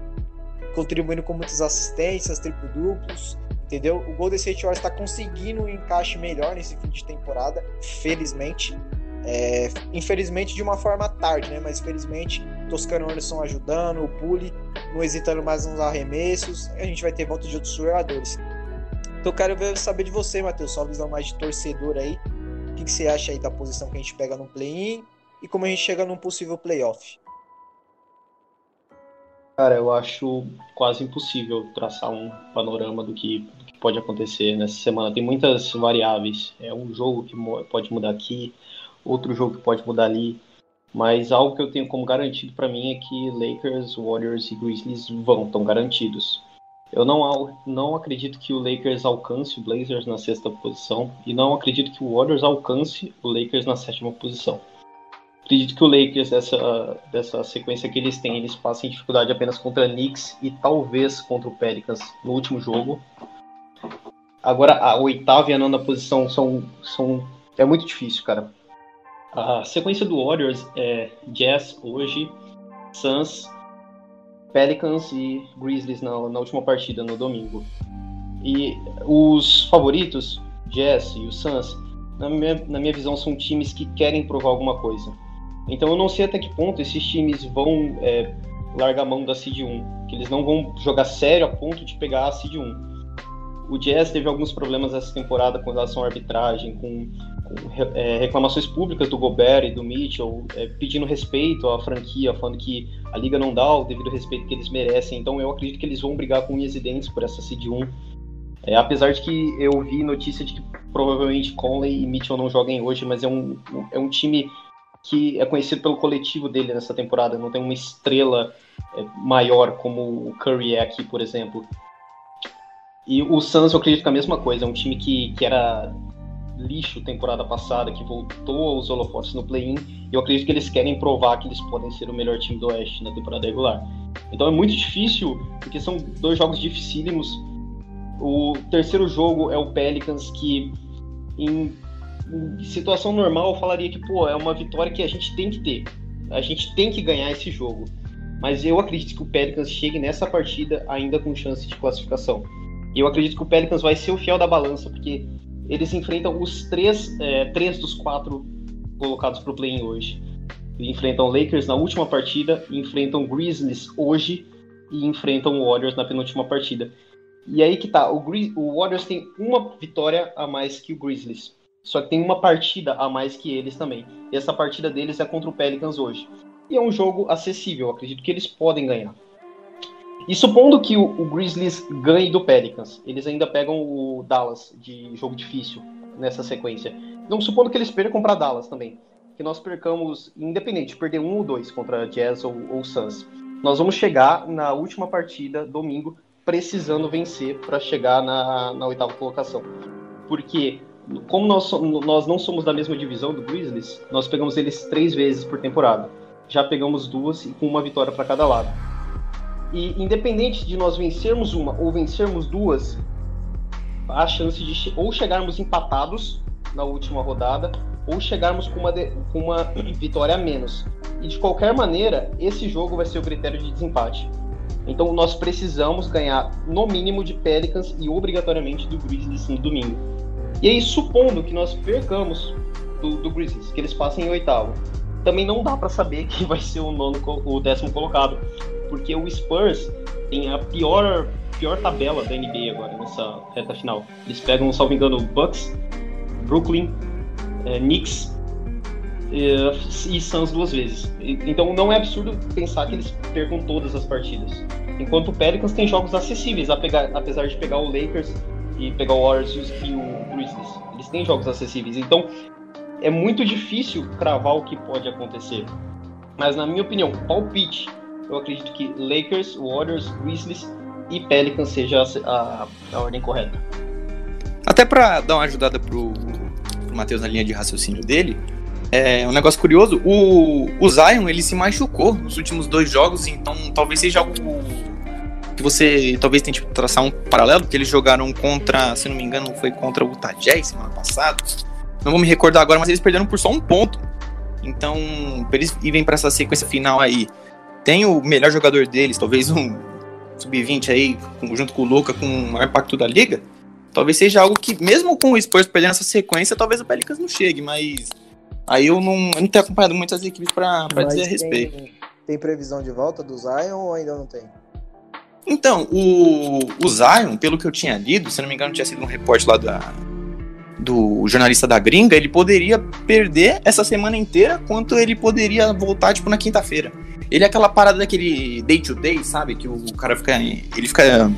contribuindo com muitas assistências, triplo-duplos, entendeu? O Golden State Warriors está conseguindo um encaixe melhor nesse fim de temporada, felizmente. É, infelizmente de uma forma tarde, né? Mas felizmente Toscano Anderson ajudando, o Puli não hesitando mais nos arremessos. A gente vai ter volta de outros jogadores. Então quero ver, saber de você, Matheus, só visão mais de torcedor aí. O que, que você acha aí da posição que a gente pega no play-in e como a gente chega num possível playoff? Cara, eu acho quase impossível traçar um panorama do que, do que, pode acontecer nessa semana. Tem muitas variáveis. É um jogo que pode mudar aqui, outro jogo que pode mudar ali. Mas algo que eu tenho como garantido para mim é que Lakers, Warriors e Grizzlies vão, estão garantidos. Eu não, não acredito que o Lakers alcance o Blazers na sexta posição e não acredito que o Warriors alcance o Lakers na sétima posição acredito que o Lakers, dessa, dessa sequência que eles têm, eles passem dificuldade apenas contra Knicks e talvez contra o Pelicans no último jogo. Agora, a oitava e a nona posição são, são é muito difícil, cara. A sequência do Warriors é Jazz hoje, Suns, Pelicans e Grizzlies na, na última partida, no domingo. E os favoritos, Jazz e o Suns, na minha, na minha visão, são times que querem provar alguma coisa. Então eu não sei até que ponto esses times vão é, largar a mão da Seed 1, que eles não vão jogar sério a ponto de pegar a Seed 1. O Jazz teve alguns problemas essa temporada com relação à arbitragem, com, é, reclamações públicas do Gobert e do Mitchell, é, pedindo respeito à franquia, falando que a liga não dá o devido respeito que eles merecem. Então eu acredito que eles vão brigar com unhas e dentes por essa Seed 1. É, apesar de que eu vi notícia de que provavelmente Conley e Mitchell não joguem hoje, mas é um, é um time que é conhecido pelo coletivo dele nessa temporada, não tem uma estrela é, maior como o Curry é aqui, por exemplo. E o Suns, eu acredito que é a mesma coisa, é um time que, que era lixo temporada passada, que voltou aos holofotes no play-in, eu acredito que eles querem provar que eles podem ser o melhor time do Oeste na temporada regular. Então é muito difícil, porque são dois jogos dificílimos. O terceiro jogo é o Pelicans, que em em situação normal, eu falaria que, pô, é uma vitória que a gente tem que ter. A gente tem que ganhar esse jogo. Mas eu acredito que o Pelicans chegue nessa partida ainda com chance de classificação. E eu acredito que o Pelicans vai ser o fiel da balança, porque eles enfrentam os três, é, três dos quatro colocados para o play-in hoje. enfrentam Lakers na última partida, enfrentam Grizzlies hoje e enfrentam Warriors na penúltima partida. E aí que tá, o, o Warriors tem uma vitória a mais que o Grizzlies. Só que tem uma partida a mais que eles também. E essa partida deles é contra o Pelicans hoje. E é um jogo acessível, acredito que eles podem ganhar. E supondo que o, o Grizzlies ganhe do Pelicans, eles ainda pegam o Dallas de jogo difícil nessa sequência. Não supondo que eles percam para Dallas também. Que nós percamos, independente, perder um ou dois contra Jazz ou, ou Suns. Nós vamos chegar na última partida, domingo, precisando vencer para chegar na, na oitava colocação. Porque como nós, nós não somos da mesma divisão do Grizzlies, nós pegamos eles três vezes por temporada. Já pegamos duas e com uma vitória para cada lado. E independente de nós vencermos uma ou vencermos duas, há a chance de ou chegarmos empatados na última rodada ou chegarmos com uma, com uma (clears throat) vitória a menos. E de qualquer maneira, esse jogo vai ser o critério de desempate. Então nós precisamos ganhar no mínimo de Pelicans e obrigatoriamente do Grizzlies no domingo. E aí, supondo que nós percamos do, do Grizzlies, que eles passem em oitavo, também não dá para saber (laughs) quem vai ser o nono, o décimo colocado, porque o Spurs tem a pior, pior tabela da NBA agora nessa reta final. Eles pegam, salvo engano, Bucks, Brooklyn, é, Knicks é, e Suns duas vezes. Então não é absurdo pensar que eles percam todas as partidas. Enquanto o Pelicans tem jogos acessíveis, apesar de pegar o Lakers e pegar o Warriors e o Grizzlies. Eles têm jogos acessíveis. Então, é muito difícil cravar o que pode acontecer. Mas, na minha opinião, palpite, eu acredito que Lakers, Warriors, Grizzlies e Pelicans seja a, a, a ordem correta. Até para dar uma ajudada pro, pro Matheus na linha de raciocínio dele, É um negócio curioso, o, o Zion ele se machucou nos últimos dois jogos, então talvez seja algo que você talvez tente traçar um paralelo, porque eles jogaram contra, se não me engano, foi contra o Utah Jazz semana passada. Não vou me recordar agora, mas eles perderam por só um ponto. Então, pra eles irem para essa sequência final aí, tem o melhor jogador deles, talvez um sub-20 aí, junto com o Luca, com o maior impacto da liga. Talvez seja algo que, mesmo com o Spurs perdendo essa sequência, talvez o Pelicans não chegue, mas aí eu não, eu não tenho acompanhado muitas equipes para dizer a respeito. Tem, tem previsão de volta do Zion ou ainda não tem? Então, o, o Zion, pelo que eu tinha lido, se não me engano, tinha sido um reporte lá da, do jornalista da gringa, ele poderia perder essa semana inteira, quanto ele poderia voltar, tipo, na quinta-feira. Ele é aquela parada daquele day-to-day, -day, sabe? Que o cara fica. Ele fica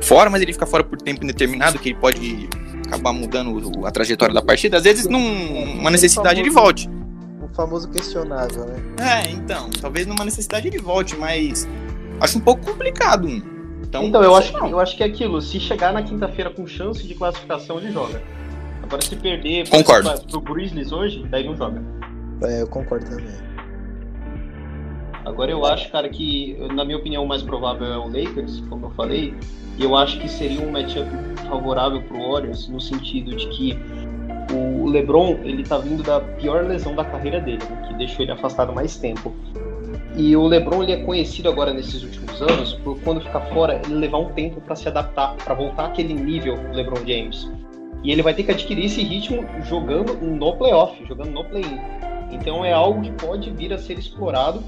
fora, mas ele fica fora por tempo indeterminado, que ele pode acabar mudando a trajetória da partida. Às vezes, numa necessidade, ele volte. O famoso questionável, né? É, então. Talvez numa necessidade ele volte, mas acho um pouco complicado. Então, então eu, acho, eu acho que é aquilo. Se chegar na quinta-feira com chance de classificação, ele joga. Agora, se perder concordo. pro Grizzlies hoje, daí não joga. É, eu concordo também. Agora, eu acho, cara, que, na minha opinião, o mais provável é o Lakers, como eu falei. E eu acho que seria um matchup favorável pro Warriors, no sentido de que o LeBron, ele tá vindo da pior lesão da carreira dele, né, que deixou ele afastado mais tempo. E o LeBron ele é conhecido agora nesses últimos anos por quando ficar fora ele levar um tempo para se adaptar, para voltar àquele nível LeBron James. E ele vai ter que adquirir esse ritmo jogando no playoff, jogando no play-in. Então é algo que pode vir a ser explorado.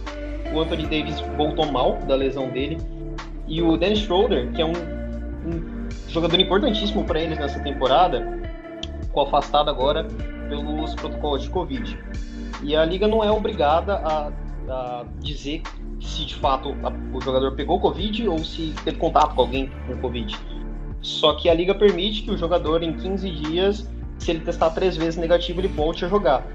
O Anthony Davis voltou mal da lesão dele e o Dan Schroeder, que é um, um jogador importantíssimo para eles nessa temporada, ficou afastado agora pelos protocolos de Covid. E a liga não é obrigada a uh, dizer se de fato a, o jogador pegou Covid ou se teve contato com alguém com Covid. Só que a liga permite que o jogador, em 15 dias, se ele testar três vezes negativo, ele volte a jogar.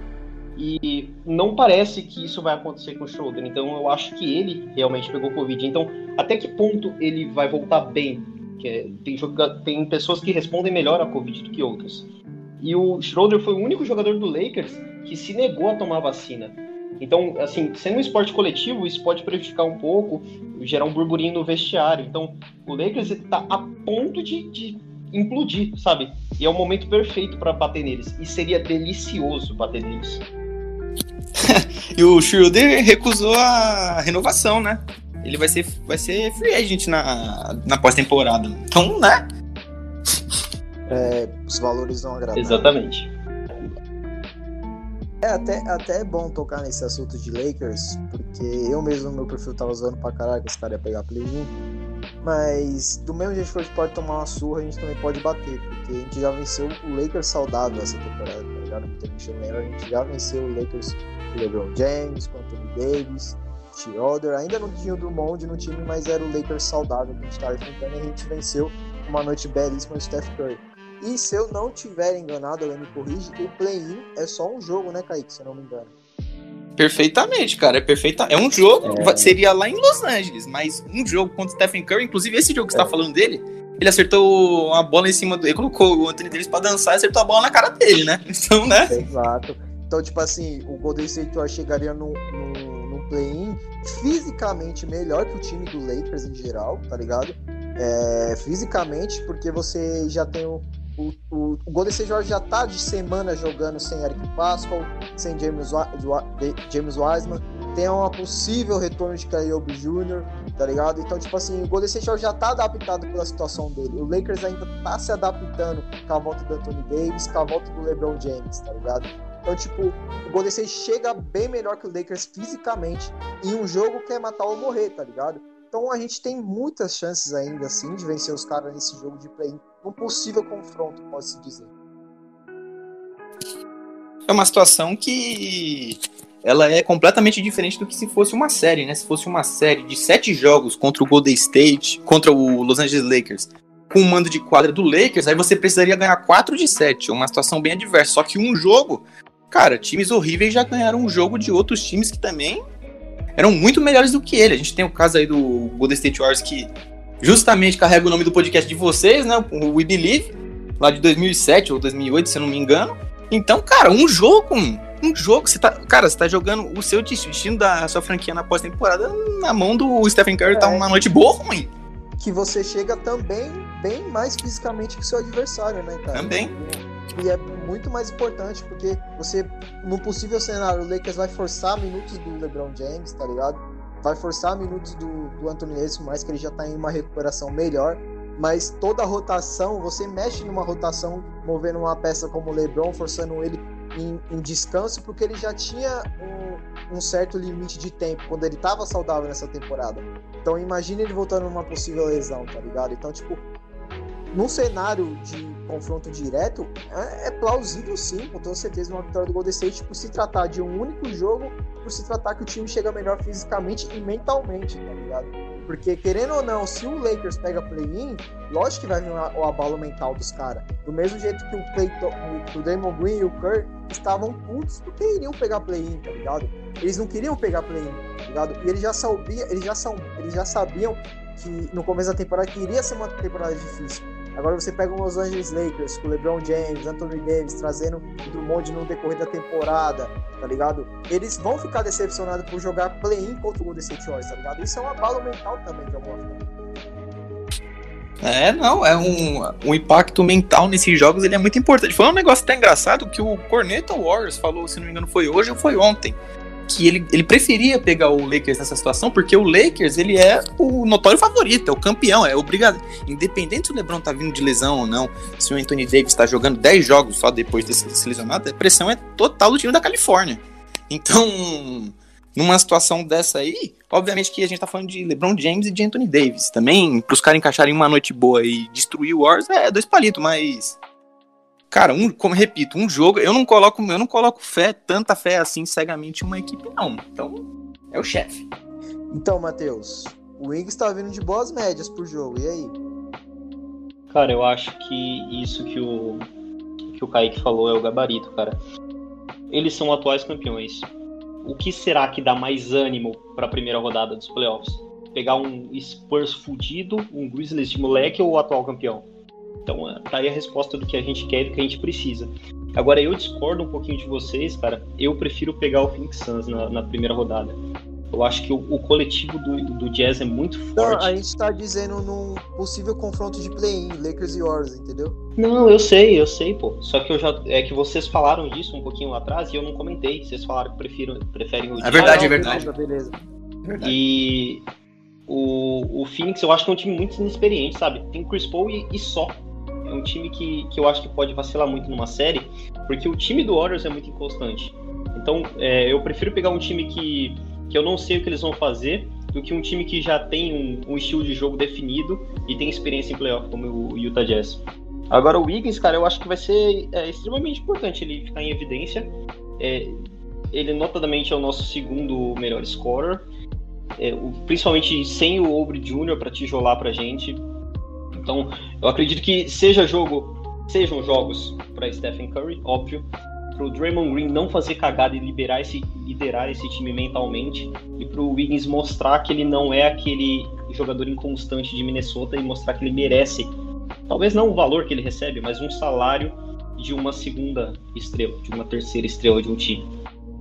E não parece que isso vai acontecer com o Schroeder. Então eu acho que ele realmente pegou Covid. Então, até que ponto ele vai voltar bem? É, tem, tem pessoas que respondem melhor a Covid do que outras. E o Schroeder foi o único jogador do Lakers que se negou a tomar vacina. Então, assim, sendo um esporte coletivo, isso pode prejudicar um pouco, gerar um burburinho no vestiário. Então, o Lakers está a ponto de, de implodir, sabe? E é o momento perfeito para bater neles. E seria delicioso bater neles. (laughs) e o Schroeder recusou a renovação, né? Ele vai ser, vai ser free agent na, na pós-temporada. Então, né? É, os valores não agradam. Exatamente. É até, até é bom tocar nesse assunto de Lakers, porque eu mesmo no meu perfil tava zoando pra caralho que esse cara ia pegar play-in. Mas do mesmo jeito que a gente pode tomar uma surra, a gente também pode bater, porque a gente já venceu o Lakers saudável essa temporada, tá ligado? Gente lembra, a gente já venceu o Lakers com LeBron James, com Anthony Davis, Schroeder, ainda não tinha o Drummond no time, mas era o Lakers saudável que a gente tava enfrentando e a gente venceu uma noite belíssima do Steph Curry. E se eu não tiver enganado, ela me corrige, o play-in é só um jogo, né, Kaique? Se eu não me engano. Perfeitamente, cara. É perfeita. É um jogo, é... seria lá em Los Angeles, mas um jogo contra o Stephen Curry, inclusive esse jogo que você tá é. falando dele, ele acertou a bola em cima do. Ele colocou o Anthony Davis pra dançar e acertou a bola na cara dele, né? (laughs) Então, né? Exato. Então, tipo assim, o Golden State Warriors chegaria no, no, no play-in fisicamente melhor que o time do Lakers em geral, tá ligado? É, fisicamente, porque você já tem o, o, o, o Golden State Warriors já tá de semana jogando sem Eric Pascal, sem James, James Wiseman, tem uma possível retorno de Kyrie Jr., tá ligado? Então, tipo assim, o Golden State Warriors já tá adaptado pela situação dele. O Lakers ainda tá se adaptando com a volta do Anthony Davis, com a volta do LeBron James, tá ligado? Então, tipo, o Golden State chega bem melhor que o Lakers fisicamente em um jogo que é matar ou morrer, tá ligado? Então a gente tem muitas chances ainda assim de vencer os caras nesse jogo de play um possível confronto, pode-se dizer. É uma situação que ela é completamente diferente do que se fosse uma série, né? Se fosse uma série de sete jogos contra o Golden State, contra o Los Angeles Lakers, com o mando de quadra do Lakers, aí você precisaria ganhar quatro de sete, uma situação bem adversa. Só que um jogo, cara, times horríveis já ganharam um jogo de outros times que também eram muito melhores do que ele. A gente tem o caso aí do Golden State Warriors que justamente carrega o nome do podcast de vocês, né? O We Believe, lá de 2007 ou 2008, se eu não me engano. Então, cara, um jogo um jogo, você tá. Cara, você tá jogando o seu destino da sua franquia na pós-temporada na mão do Stephen Curry, tá É. uma noite boa ruim? Que você chega também bem mais fisicamente que o seu adversário, né, cara? Também. E é muito mais importante, porque você, no possível cenário, o Lakers vai forçar minutos do LeBron James, tá ligado? Vai forçar minutos do, do Anthony Davis, mais que ele já tá em uma recuperação melhor. Mas toda a rotação, você mexe numa rotação, movendo uma peça como o LeBron, forçando ele em, em descanso, porque ele já tinha um, um certo limite de tempo, quando ele tava saudável nessa temporada. Então imagine ele voltando numa possível lesão, tá ligado? Então, tipo, num cenário de confronto direto, é, é plausível sim, com toda certeza, uma vitória do Golden State por se tratar de um único jogo, por se tratar que o time chega melhor fisicamente e mentalmente, tá ligado? Porque, querendo ou não, se o Lakers pega play-in, lógico que vai vir o abalo mental dos caras. Do mesmo jeito que o, Clay, que o Draymond Green e o Kerr estavam putos porque iriam pegar play-in, tá ligado? Eles não queriam pegar play-in, tá ligado? E eles já, sabia, eles, já são, eles já sabiam que no começo da temporada que iria ser uma temporada difícil. Agora você pega o Los Angeles Lakers com o LeBron James, Anthony Davis, trazendo o Drummond no decorrer da temporada, tá ligado? Eles vão ficar decepcionados por jogar play-in contra o Golden State Warriors, tá ligado? Isso é um abalo mental também, alguma forma. É, não, é um, um impacto mental nesses jogos, ele é muito importante. Foi um negócio até engraçado que o Corneta Warriors falou, se não me engano, foi hoje ou foi ontem, que ele, ele preferia pegar o Lakers nessa situação, porque o Lakers, ele é o notório favorito, é o campeão, é obrigado. Independente se o LeBron tá vindo de lesão ou não, se o Anthony Davis tá jogando 10 jogos só depois de se se lesionado, a pressão é total do time da Califórnia. Então, numa situação dessa aí, obviamente que a gente tá falando de LeBron James e de Anthony Davis. Também, pros caras encaixarem uma noite boa e destruir o Warriors, é dois palitos, mas. Cara, um, como repito, um jogo, eu não coloco, eu não coloco fé, tanta fé assim cegamente em uma equipe, não. Então, é o chefe. Então, Matheus, o Wings tá vindo de boas médias por jogo, e aí? Cara, eu acho que isso que o, que o Kaique falou é o gabarito, cara. Eles são atuais campeões. O que será que dá mais ânimo pra primeira rodada dos playoffs? Pegar um Spurs fudido, um Grizzlies de moleque ou o atual campeão? Então, é, tá aí a resposta do que a gente quer e do que a gente precisa. Agora, eu discordo um pouquinho de vocês, cara. Eu prefiro pegar o Phoenix Suns na, na primeira rodada. Eu acho que o, o coletivo do, do Jazz é muito Não, forte. a gente tá dizendo num possível confronto de play-in, Lakers e Warriors, entendeu? Não, eu sei, eu sei, pô. Só que eu já. É que vocês falaram disso um pouquinho lá atrás e eu não comentei. Vocês falaram que prefiram, preferem o É verdade, Ah, é não, verdade. Beleza, beleza. E o, o Phoenix eu acho que é um time muito inexperiente, sabe? Tem Chris Paul e, e só. É um time que, que eu acho que pode vacilar muito numa série, porque o time do Warriors é muito inconstante. Então é, eu prefiro pegar um time que, que eu não sei o que eles vão fazer do que um time que já tem um, um estilo de jogo definido e tem experiência em playoff, como o Utah Jazz. Agora o Wiggins, cara, eu acho que vai ser é, extremamente importante ele ficar em evidência. É, ele notadamente é o nosso segundo melhor scorer. É, o- principalmente sem o Obre Jr. para tijolar pra gente. Então, eu acredito que seja jogo, sejam jogos para Stephen Curry, óbvio, para o Draymond Green não fazer cagada e liberar esse, liderar esse time mentalmente e para o Wiggins mostrar que ele não é aquele jogador inconstante de Minnesota e mostrar que ele merece, talvez não o valor que ele recebe, mas um salário de uma segunda estrela, de uma terceira estrela de um time.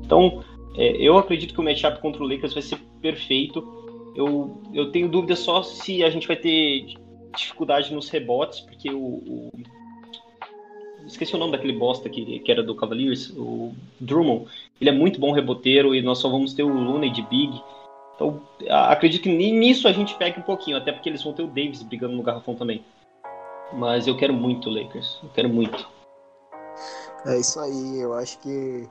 Então, é, eu acredito que o matchup contra o Lakers vai ser perfeito. Eu, eu tenho dúvida só se a gente vai ter dificuldade nos rebotes, porque o. o- Esqueci o nome daquele bosta que, que era do Cavaliers, o Drummond. Ele é muito bom reboteiro e nós só vamos ter o Looney de Big. Então, acredito que ni- nisso a gente pega um pouquinho, até porque eles vão ter o Davis brigando no garrafão também. Mas eu quero muito Lakers, eu quero muito. É isso aí, eu acho que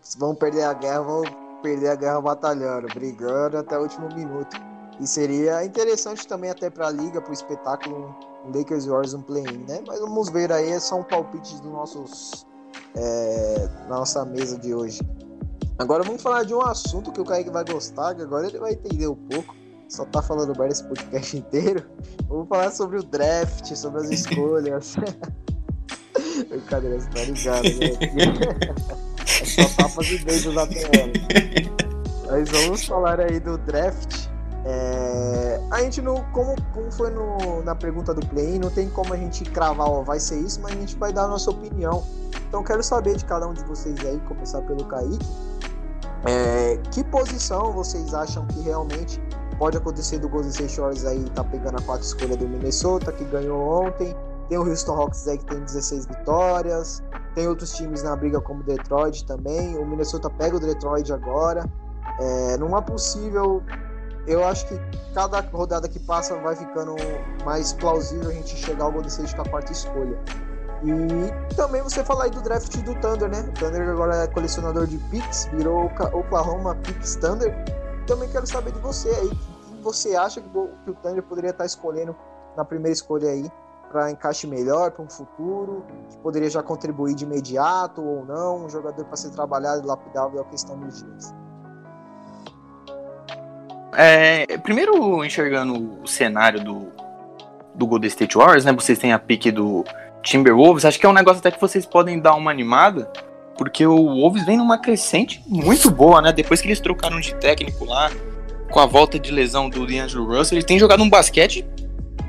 se vão perder a guerra, vão perder a guerra batalhando, brigando até o último minuto. E seria interessante também até pra liga, pro espetáculo, um Lakers Warriors um play-in, né? Mas vamos ver aí, são palpites dos nossos é, na nossa mesa de hoje. Agora vamos falar de um assunto que o Kaique vai gostar, que agora ele vai entender um pouco. Só tá falando merda esse podcast inteiro. Vamos falar sobre o draft, sobre as escolhas. (laughs) Brincadeira, você tá ligado, né? (laughs) É só tapas e beijos na tela. Mas vamos falar aí do draft. É, A gente não, como, como foi no- na pergunta do play, não tem como a gente cravar, ó, vai ser isso, mas a gente vai dar a nossa opinião. Então quero saber de cada um de vocês aí, começar pelo Kaique. É, que posição vocês acham que realmente pode acontecer do Golden State Warriors aí tá pegando a quarta escolha do Minnesota, que ganhou ontem. Tem o Houston Hawks aí que tem 16 vitórias. Tem outros times na briga como Detroit também. O Minnesota pega o Detroit agora. É, numa possível. Eu acho que cada rodada que passa vai ficando mais plausível a gente chegar ao Golden State com a quarta escolha. E também você falar aí do draft do Thunder, né? O Thunder agora é colecionador de picks, virou Oklahoma Picks Thunder. Também quero saber de você aí. Que você acha que o Thunder poderia estar escolhendo na primeira escolha aí para encaixe melhor para um futuro, que poderia já contribuir de imediato ou não, um jogador para ser trabalhado e lapidado é a questão dos dias. É, primeiro, enxergando o cenário do, do Golden State Warriors, né? Vocês têm a pique do Timberwolves. Acho que é um negócio até que vocês podem dar uma animada, porque o Wolves vem numa crescente muito boa, né? Depois que eles trocaram de técnico lá, com a volta de lesão do D'Angelo Russell, eles têm jogado um basquete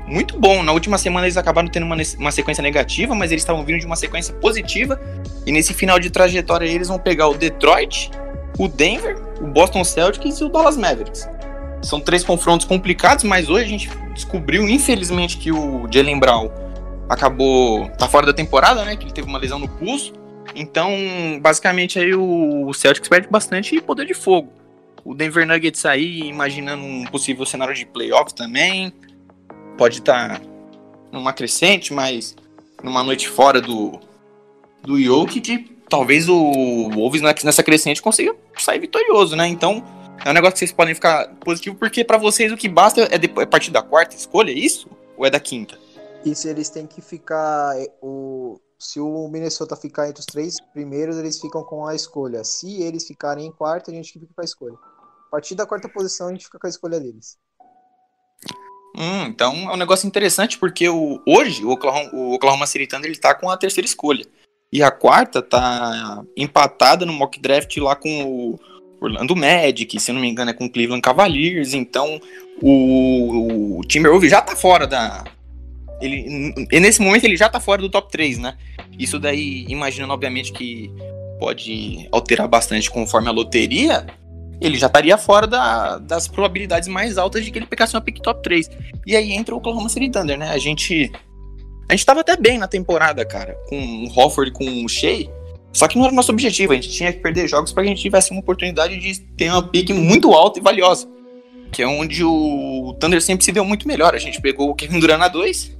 muito bom. Na última semana eles acabaram tendo uma, uma sequência negativa, mas eles estavam vindo de uma sequência positiva. E nesse final de trajetória eles vão pegar o Detroit, o Denver, o Boston Celtics e o Dallas Mavericks. São três confrontos complicados, mas hoje a gente descobriu, infelizmente, que o Jalen Brown acabou. tá fora da temporada, né? Que ele teve uma lesão no pulso. Então, basicamente, aí o Celtics perde bastante poder de fogo. O Denver Nuggets aí, imaginando um possível cenário de playoff também pode estar tá numa crescente, mas numa noite fora do, do Jokic, talvez o Wolves nessa crescente consiga sair vitorioso, né? Então, é um negócio que vocês podem ficar positivo, porque para vocês o que basta é, depois, é partir da quarta escolha, é isso? Ou é da quinta? Isso, eles têm que ficar. É, o, se o Minnesota ficar entre os três primeiros, eles ficam com a escolha. Se eles ficarem em quarto, a gente fica com a escolha. A partir da quarta posição, a gente fica com a escolha deles. Hum, então é um negócio interessante porque o, hoje o Oklahoma, o Oklahoma City Thunder ele tá com a terceira escolha. E a quarta tá empatada no mock draft lá com o Orlando Magic, se não me engano é com Cleveland Cavaliers. Então o, o Timberwolves já tá fora da. Ele, nesse momento ele já tá fora do top 3, né? Isso daí, imaginando obviamente que pode alterar bastante conforme a loteria, ele já estaria fora da, das probabilidades mais altas de que ele pegasse uma pick top 3. E aí entra o Oklahoma City Thunder, né? A gente. A gente tava até bem na temporada, cara, com o Hofford com o Shea. Só que não era o nosso objetivo, a gente tinha que perder jogos para que a gente tivesse uma oportunidade de ter uma pick muito alta e valiosa. Que é onde o Thunder sempre se deu muito melhor. A gente pegou o Kevin Durant na 2,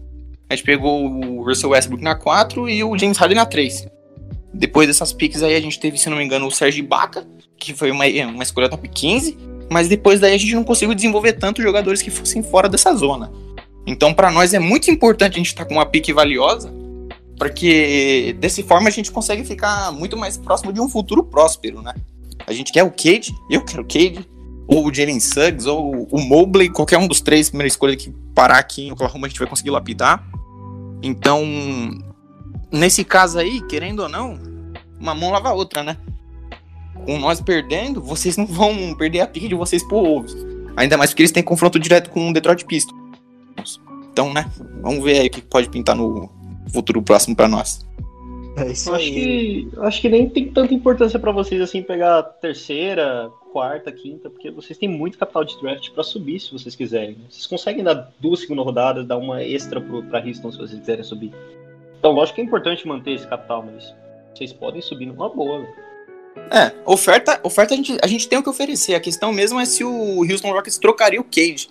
a gente pegou o Russell Westbrook na 4 e o James Harden na 3. Depois dessas picks aí, a gente teve, se não me engano, o Serge Ibaka, que foi uma, uma escolha top 15, mas depois daí a gente não conseguiu desenvolver tanto jogadores que fossem fora dessa zona. Então, para nós é muito importante a gente estar tá com uma pique valiosa, porque dessa forma a gente consegue ficar muito mais próximo de um futuro próspero, né? A gente quer o Cade, eu quero o Cade, ou o Jalen Suggs, ou o Mobley, qualquer um dos três, primeira escolha que parar aqui em Oklahoma a gente vai conseguir lapidar. Então, nesse caso aí, querendo ou não, uma mão lava a outra, né? Com nós perdendo, vocês não vão perder a pique de vocês pro Wolves. Ainda mais porque eles têm confronto direto com o Detroit Pistons. Então, né? Vamos ver aí o que pode pintar no futuro próximo para nós. É isso acho que acho que nem tem tanta importância para vocês assim pegar a terceira, quarta, quinta, porque vocês têm muito capital de draft para subir se vocês quiserem. Vocês conseguem dar duas segundas rodadas, dar uma extra para Houston se vocês quiserem subir. Então, lógico que é importante manter esse capital, mas vocês podem subir numa boa. É, oferta, oferta a gente, a gente tem o que oferecer. A questão mesmo é se o Houston Rockets trocaria o Cade.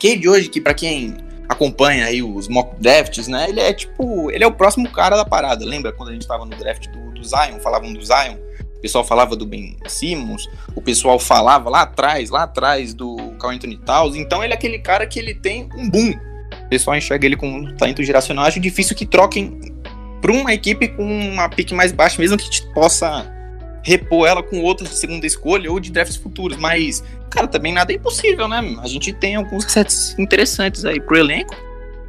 Cade hoje, que para quem acompanha aí os mock drafts, né? Ele é tipo, ele é o próximo cara da parada. Lembra quando a gente tava no draft do, do Zion, falavam do Zion? O pessoal falava do Ben Simmons, o pessoal falava lá atrás, lá atrás do Carl Anthony Towns. Então ele é aquele cara que ele tem um boom o pessoal enxerga ele como um talento geracional. Acho difícil que troquem para uma equipe com uma pique mais baixa, mesmo que possa repor ela com outra segunda escolha ou de drafts futuros. Mas, cara, também nada é impossível, né? A gente tem alguns sets interessantes aí pro elenco.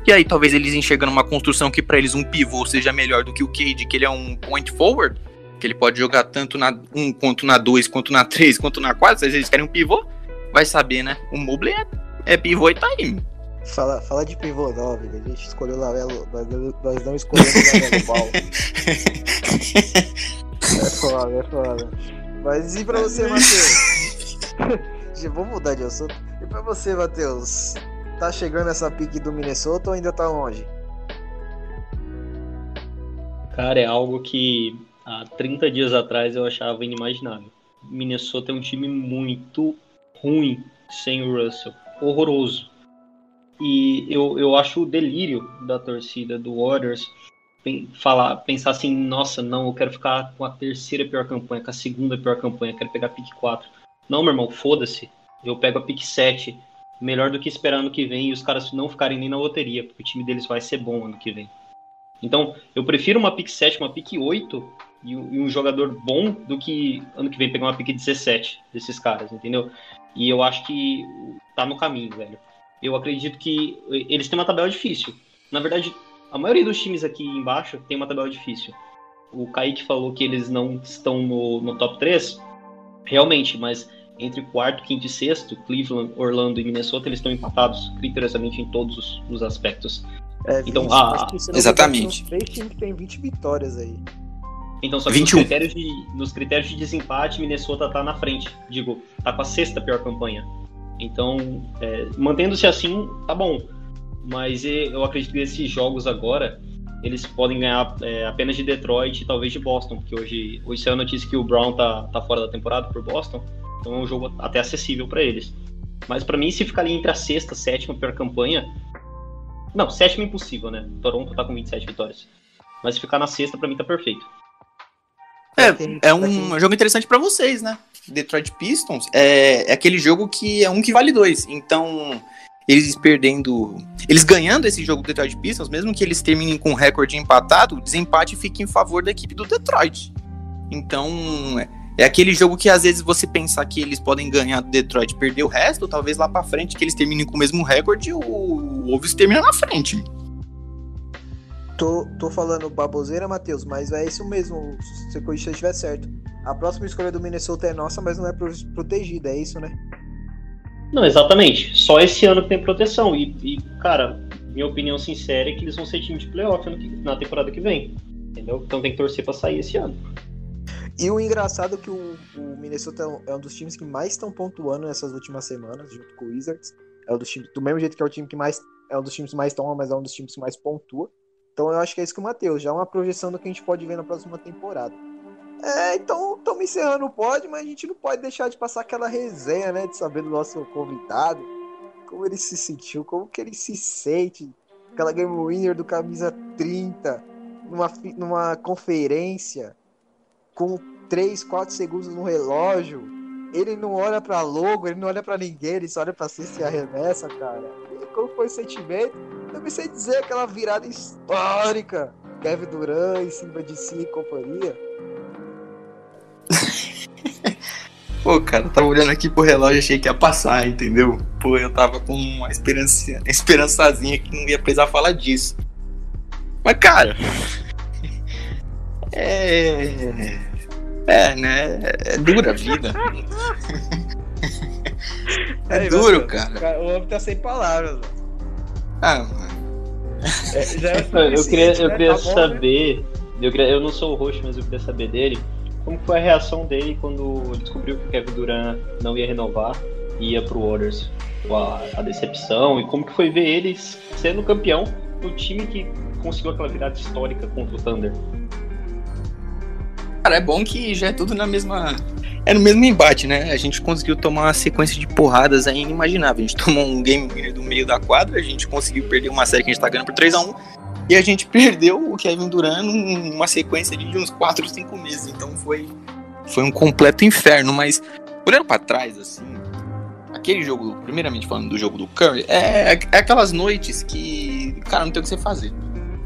E aí, talvez eles enxergando uma construção que para eles um pivô seja melhor do que o Cade, que ele é um point forward, que ele pode jogar tanto na 1 quanto na 2, quanto na 3, quanto na 4. Se eles querem um pivô, vai saber, né? O Mobley é, é pivô e tá aí Fala, fala de pivô não, velho. A gente escolheu o Lavelo, nós, nós não escolhemos o Lavelo Ball. (laughs) É foda, é foda. Mas e pra você, Matheus? (laughs) Vamos mudar de assunto. E pra você, Matheus? Tá chegando essa pique do Minnesota ou ainda tá longe? Cara, é algo que há 30 dias atrás eu achava inimaginável. Minnesota é um time muito ruim sem o Russell. Horroroso. E eu, eu acho o delírio da torcida do Warriors falar, pensar assim, nossa, não, eu quero ficar com a terceira pior campanha, com a segunda pior campanha, quero pegar a pick 4. Não, meu irmão, foda-se. Eu pego a pick 7. Melhor do que esperar ano que vem e os caras não ficarem nem na loteria, porque o time deles vai ser bom ano que vem. Então, eu prefiro uma pick 7, uma pick 8 e um, jogador bom do que ano que vem pegar uma pick 17 desses caras, entendeu? E eu acho que tá no caminho, velho. Eu acredito que eles têm uma tabela difícil. Na verdade, a maioria dos times aqui embaixo tem uma tabela difícil. O Kaique falou que eles não estão no, no top 3. Realmente, mas entre quarto, quinto e sexto, Cleveland, Orlando e Minnesota, eles estão empatados criteriosamente em todos os, os aspectos. É, Então, 20, ah, acho que, se não me engano, exatamente. três times que tem 20 vitórias aí. Então, só que 21. nos critérios, de, nos critérios de desempate, Minnesota tá na frente. Digo, tá com a sexta pior campanha. Então, é, mantendo-se assim, tá bom. Mas eu acredito que esses jogos agora, eles podem ganhar é, apenas de Detroit e talvez de Boston, porque hoje, hoje saiu a notícia que o Brown tá, tá fora da temporada por Boston. Então é um jogo até acessível para eles. Mas para mim, se ficar ali entre a sexta e sétima pior campanha. Não, sétima é impossível, né? Toronto tá com 27 vitórias. Mas se ficar na sexta, para mim tá perfeito. É pra um jogo interessante pra vocês, né? Detroit Pistons é, é aquele jogo que é um que vale dois. Então, eles perdendo. Eles ganhando esse jogo do Detroit Pistons, mesmo que eles terminem com um recorde empatado, o desempate fica em favor da equipe do Detroit. Então, é, é aquele jogo que às vezes você pensar que eles podem ganhar do Detroit perder o resto, talvez lá pra frente que eles terminem com o mesmo recorde, o, o Wolves termina na frente. Tô, tô falando baboseira, Matheus, mas é isso mesmo, se eu estiver certo. A próxima escolha do Minnesota é nossa, mas não é pro- protegida, é isso, né? Não, exatamente. Só esse ano que tem proteção. E, e, cara, minha opinião sincera é que eles vão ser time de playoff na temporada que vem. Entendeu? Então tem que torcer pra sair esse ano. E o engraçado é que o, o Minnesota é um dos times que mais estão pontuando nessas últimas semanas, junto com o Wizards. É um dos times, do mesmo jeito que é o time que mais. É um dos times que mais toma, mas é um dos times que mais pontua. Então eu acho que é isso que o Matheus, já é uma projeção do que a gente pode ver na próxima temporada. É, então estamos encerrando o pod, mas a gente não pode deixar de passar aquela resenha, né? De saber do nosso convidado, como ele se sentiu, como que ele se sente. Aquela game winner do camisa 30, numa, numa conferência, com 3, 4 segundos no relógio. Ele não olha pra logo, ele não olha pra ninguém, ele só olha pra cesta e arremessa, cara. E como foi o sentimento? Eu me sei dizer aquela virada histórica. Kevin Durant em cima de si e companhia. Pô, cara, eu tava olhando aqui pro relógio e achei que ia passar, entendeu? Pô, eu tava com uma esperança, esperançazinha que não ia precisar falar disso. Mas, cara. É. É, né? É dura a vida. É Aí, duro, Matheus, cara. O homem tá sem palavras. mano. Ah, mano. É, já é (laughs) Eu queria, eu né? queria Tá bom, né? saber. Eu, queria- eu não sou o host, mas eu queria saber dele. Como foi a reação dele quando descobriu que o Kevin Durant não ia renovar e ia pro Warriors? A, a decepção e como que foi ver eles sendo campeão do time que conseguiu aquela virada histórica contra o Thunder. Cara, é bom que já é tudo na mesma. É no mesmo embate, né? A gente conseguiu tomar uma sequência de porradas aí inimaginável. A gente tomou um game do meio da quadra, a gente conseguiu perder uma série que a gente tá ganhando por 3x1. E a gente (laughs) perdeu o Kevin Durant numa sequência de uns 4, 5 meses. Então foi, foi um completo inferno. Mas olhando pra trás, assim, aquele jogo, primeiramente falando do jogo do Curry, é, é aquelas noites que, cara, não tem o que você fazer.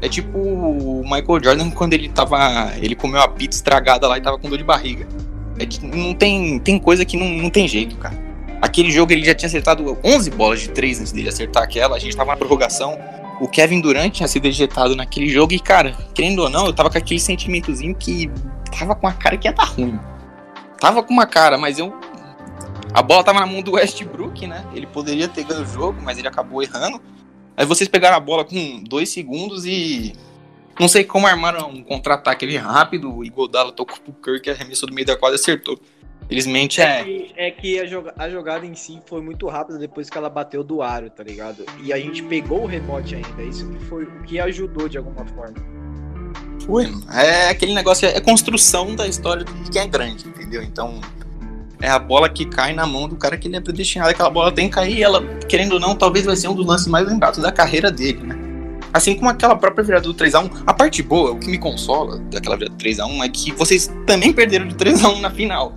É tipo o Michael Jordan quando ele tava. Ele comeu a pizza estragada lá e tava com dor de barriga. É que não tem, tem coisa que não, não tem jeito, cara. Aquele jogo ele já tinha acertado 11 bolas de 3 antes dele acertar aquela. A gente tava na prorrogação. O Kevin Durant tinha sido ejetado naquele jogo e, cara, querendo ou não, eu tava com aquele sentimentozinho que tava com a cara que ia dar ruim. Tava com uma cara, mas eu. A bola tava na mão do Westbrook, né? Ele poderia ter ganho o jogo, mas ele acabou errando. Aí vocês pegaram a bola com dois segundos e. Não sei como armaram um contra-ataque ali rápido. O Igodala tocou pro Kirk, arremessou do meio da quadra e acertou. Felizmente É é. que, é que a, joga- a jogada em si foi muito rápida depois que ela bateu do aro, tá ligado? E a gente pegou o rebote ainda. Isso que foi o que ajudou de alguma forma. Foi, mano. É aquele negócio, é construção da história de quem é grande, entendeu? Então, é a bola que cai na mão do cara que ele é predestinado. Aquela bola tem que cair e ela, querendo ou não, talvez vai ser um dos lances mais lembrados da carreira dele, né? Assim como aquela própria virada do 3x1. A parte boa, o que me consola daquela virada do 3x1 é que vocês também perderam de 3x1 na final.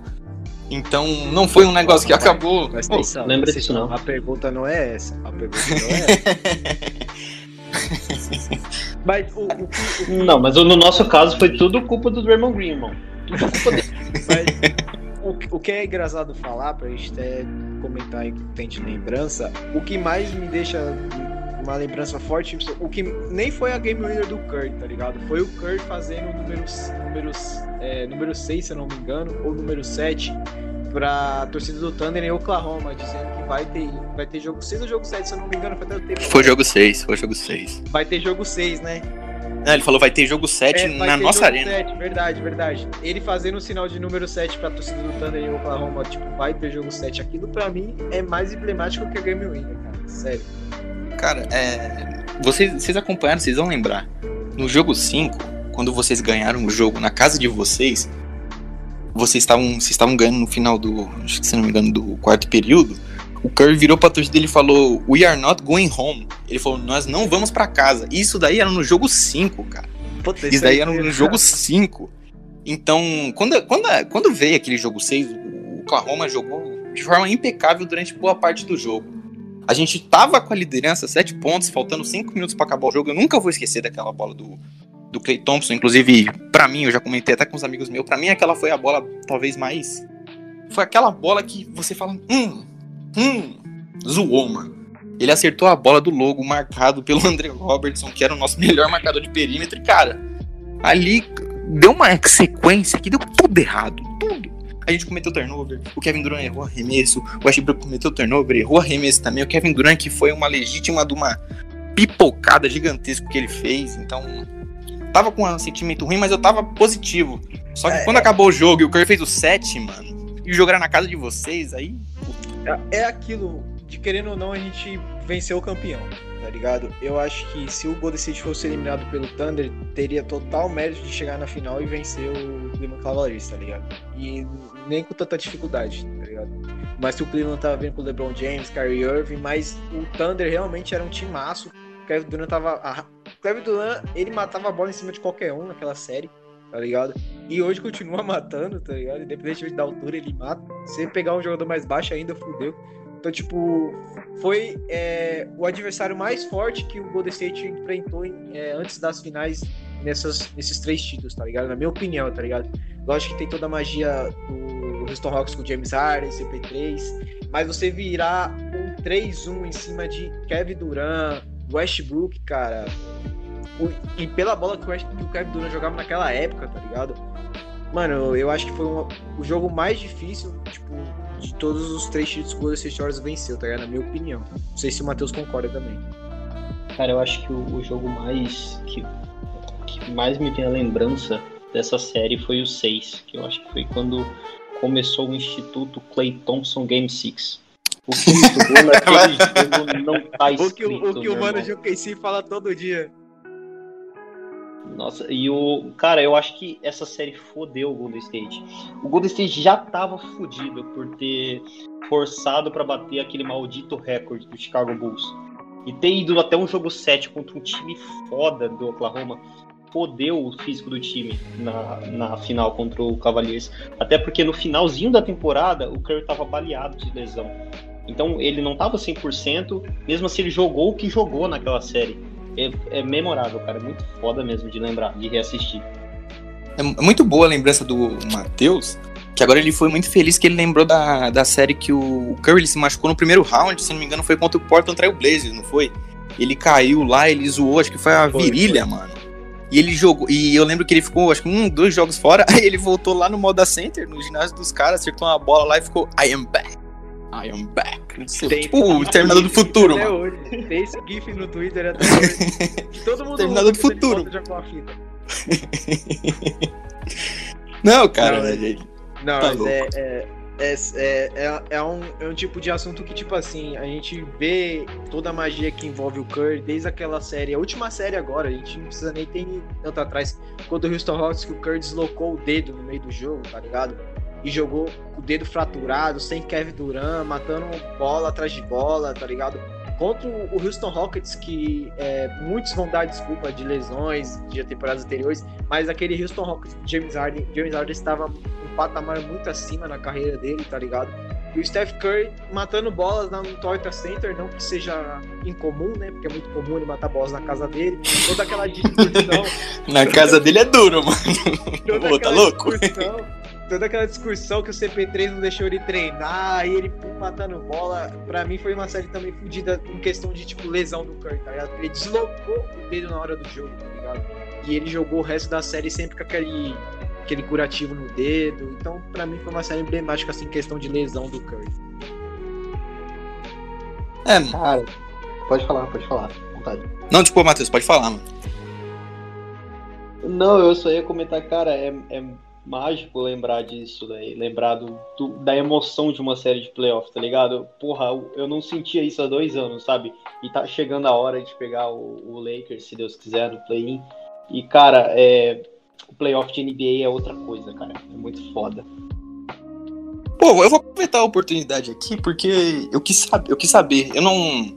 Então, não foi um negócio que acabou. Atenção, lembra disso não. A pergunta não é essa. A pergunta não é (laughs) essa. Mas o, o que, o Não, mas no nosso caso foi tudo culpa do Draymond Green, irmão. Tudo culpa dele. Mas o, que- o que é engraçado falar, pra gente até comentar aí que tem de lembrança, o que mais me deixa uma lembrança forte, o que nem foi a game winner do Curry, tá ligado? Foi o Curry fazendo o número, números, é, número 6, se eu não me engano, ou número 7, pra torcida do Thunder em Oklahoma, dizendo que vai ter, vai ter jogo 6 ou jogo 7, se eu não me engano, foi até o tempo. Foi jogo 6, foi jogo 6. Vai ter jogo 6, né? Não, ele falou vai ter jogo 7 É, vai na ter nossa jogo arena. 7, verdade, verdade. Ele fazendo o sinal de número 7 pra torcida do Thunder em Oklahoma, tipo, vai ter jogo 7. Aquilo pra mim é mais emblemático que a Game Winner, cara. Sério. Cara, é. Vocês, vocês acompanharam, vocês vão lembrar. No jogo 5, quando vocês ganharam o jogo na casa de vocês, vocês estavam, vocês estavam ganhando no final do. Acho que se não me engano, do quarto período. O Curry virou pra torcida dele e falou: We are not going home. Ele falou: Nós não vamos pra casa. Isso daí era no jogo 5, cara. Puta, Isso daí aí era no jogo 5. Então, quando, quando, quando veio aquele jogo 6, o Oklahoma jogou de forma impecável durante boa parte do jogo. A gente tava com a liderança, 7 pontos, faltando 5 minutos pra acabar o jogo. Eu nunca vou esquecer daquela bola do, do Clay Thompson. Inclusive, pra mim, eu já comentei até com os amigos meus, pra mim aquela foi a bola talvez mais. Foi aquela bola que você fala, hum, hum, zoou, mano. Ele acertou a bola do logo marcado pelo (laughs) André Robertson, que era o nosso melhor marcador de perímetro. E, cara, ali deu uma sequência que deu tudo errado. Tudo. A gente cometeu turnover, o Kevin Durant errou arremesso, o Westbrook cometeu turnover, errou arremesso também. O Kevin Durant que foi uma legítima de uma pipocada gigantesca que ele fez. Então, tava com um sentimento ruim, mas eu tava positivo. Só que quando acabou o jogo e o Curry fez o 7, mano, e o jogo era na casa de vocês, aí É, é aquilo, de querendo ou não, a gente venceu o campeão, tá ligado? Eu acho que se o Golden State fosse eliminado pelo Thunder, teria total mérito de chegar na final e vencer o Cleveland Cavaliers, tá ligado? E nem com tanta dificuldade, tá ligado? Mas se o Cleveland tava vindo com o LeBron James, Kyrie Irving, mas o Thunder realmente era um timaço. O Kevin Durant tava. a- O Kevin Durant, ele matava a bola em cima de qualquer um naquela série, tá ligado? E hoje continua (laughs) matando, tá ligado? Independente da altura, ele mata. Se pegar um jogador mais baixo ainda, fudeu. Então, tipo, foi é, o adversário mais forte que o Golden State enfrentou é, antes das finais nessas, nesses três títulos, tá ligado? Na minha opinião, tá ligado? Lógico que tem toda a magia do Houston Rockets com James Harden, CP3, mas você virar um 3-1 em cima de Kevin Durant, Westbrook, cara, e pela bola que o, West- que o Kevin Durant jogava naquela época, tá ligado? Mano, eu acho que foi uma- o jogo mais difícil, tipo, de todos os três títulos que o Golden State Warriors venceu, tá ligado? Na minha opinião. Não sei se o Matheus concorda também. Cara, eu acho que o, o jogo mais que, que mais me tem a lembrança dessa série foi o 6, que eu acho que foi quando começou o Instituto Clay Thompson Game 6. O que jogou (laughs) naquele jogo não tá O escrito, que, o, o, que o Mano irmão. Juqueci fala todo dia. Nossa, e o. Cara, eu acho que essa série fodeu o Golden State. O Golden State já tava fudido por ter forçado pra bater aquele maldito recorde do Chicago Bulls. E ter ido até um jogo 7 contra um time foda do Oklahoma. Fodeu o físico do time na, na final contra o Cavaliers. Até porque no finalzinho da temporada o Curry tava baleado de lesão. Então ele não tava 100%, mesmo assim ele jogou o que jogou naquela série. É, é memorável, cara. É muito foda mesmo de lembrar, de reassistir. É muito boa a lembrança do Matheus, que agora ele foi muito feliz que ele lembrou da, da série que o Curry se machucou no primeiro round, se não me engano foi contra o Portland Trail Blazers, não foi? Ele caiu lá, ele zoou, acho que foi a Foi, virilha, mano. E ele jogou, e eu lembro que ele ficou, acho que um, dois jogos fora, (laughs) aí ele voltou lá no Moda Center, no ginásio dos caras, acertou uma bola lá e ficou, I am back, I am back. Tem- tipo o Terminador do Futuro, mano. hoje. Tem esse GIF no Twitter até (laughs) hoje. Todo mundo Terminador do Futuro. (laughs) Não, cara, Não, ele- Não, Tá mas é, é, é, é, é, é um, é um tipo de assunto que, tipo assim, a gente vê toda a magia que envolve o Curry desde aquela série, a última série agora, a gente não precisa nem ter tanto atrás, quando o Houston Rockets que o Curry deslocou o dedo no meio do jogo, tá ligado? E jogou com o dedo fraturado, sem Kevin Durant, matando bola atrás de bola, tá ligado? Contra o Houston Rockets, que é, muitos vão dar desculpa de lesões de temporadas anteriores, mas aquele Houston Rockets, James Harden, James Harden estava patamar muito acima na carreira dele, tá ligado? E o Steph Curry matando bolas no Toyota Center, não que seja incomum, né? Porque é muito comum ele matar bolas na casa dele. Toda aquela discussão, (laughs) na casa dele é duro, mano. Pô, tá louco? toda aquela discussão que o CP3 não deixou ele treinar, e ele pum, matando bola. Pra mim foi uma série também fodida em questão de tipo lesão do Curry, tá ligado? Ele deslocou o dedo na hora do jogo, tá ligado? E ele jogou o resto da série sempre com aquele aquele curativo no dedo. Então, pra mim foi uma série emblemática assim questão de lesão do Curry. É, Cara, pode falar, pode falar. Vontade. não, tipo, Matheus, pode falar, mano. Não, eu só ia comentar, cara, é, é mágico lembrar disso, daí, lembrar do, do- da emoção de uma série de playoff, tá ligado? Porra, eu- eu não sentia isso há dois anos, sabe? E tá chegando a hora de pegar o, o Lakers, se Deus quiser, no play-in. E, cara, é, o playoff de NBA é outra coisa, cara. É muito foda. Pô, eu vou aproveitar a oportunidade aqui porque eu quis saber, eu quis saber. Eu não.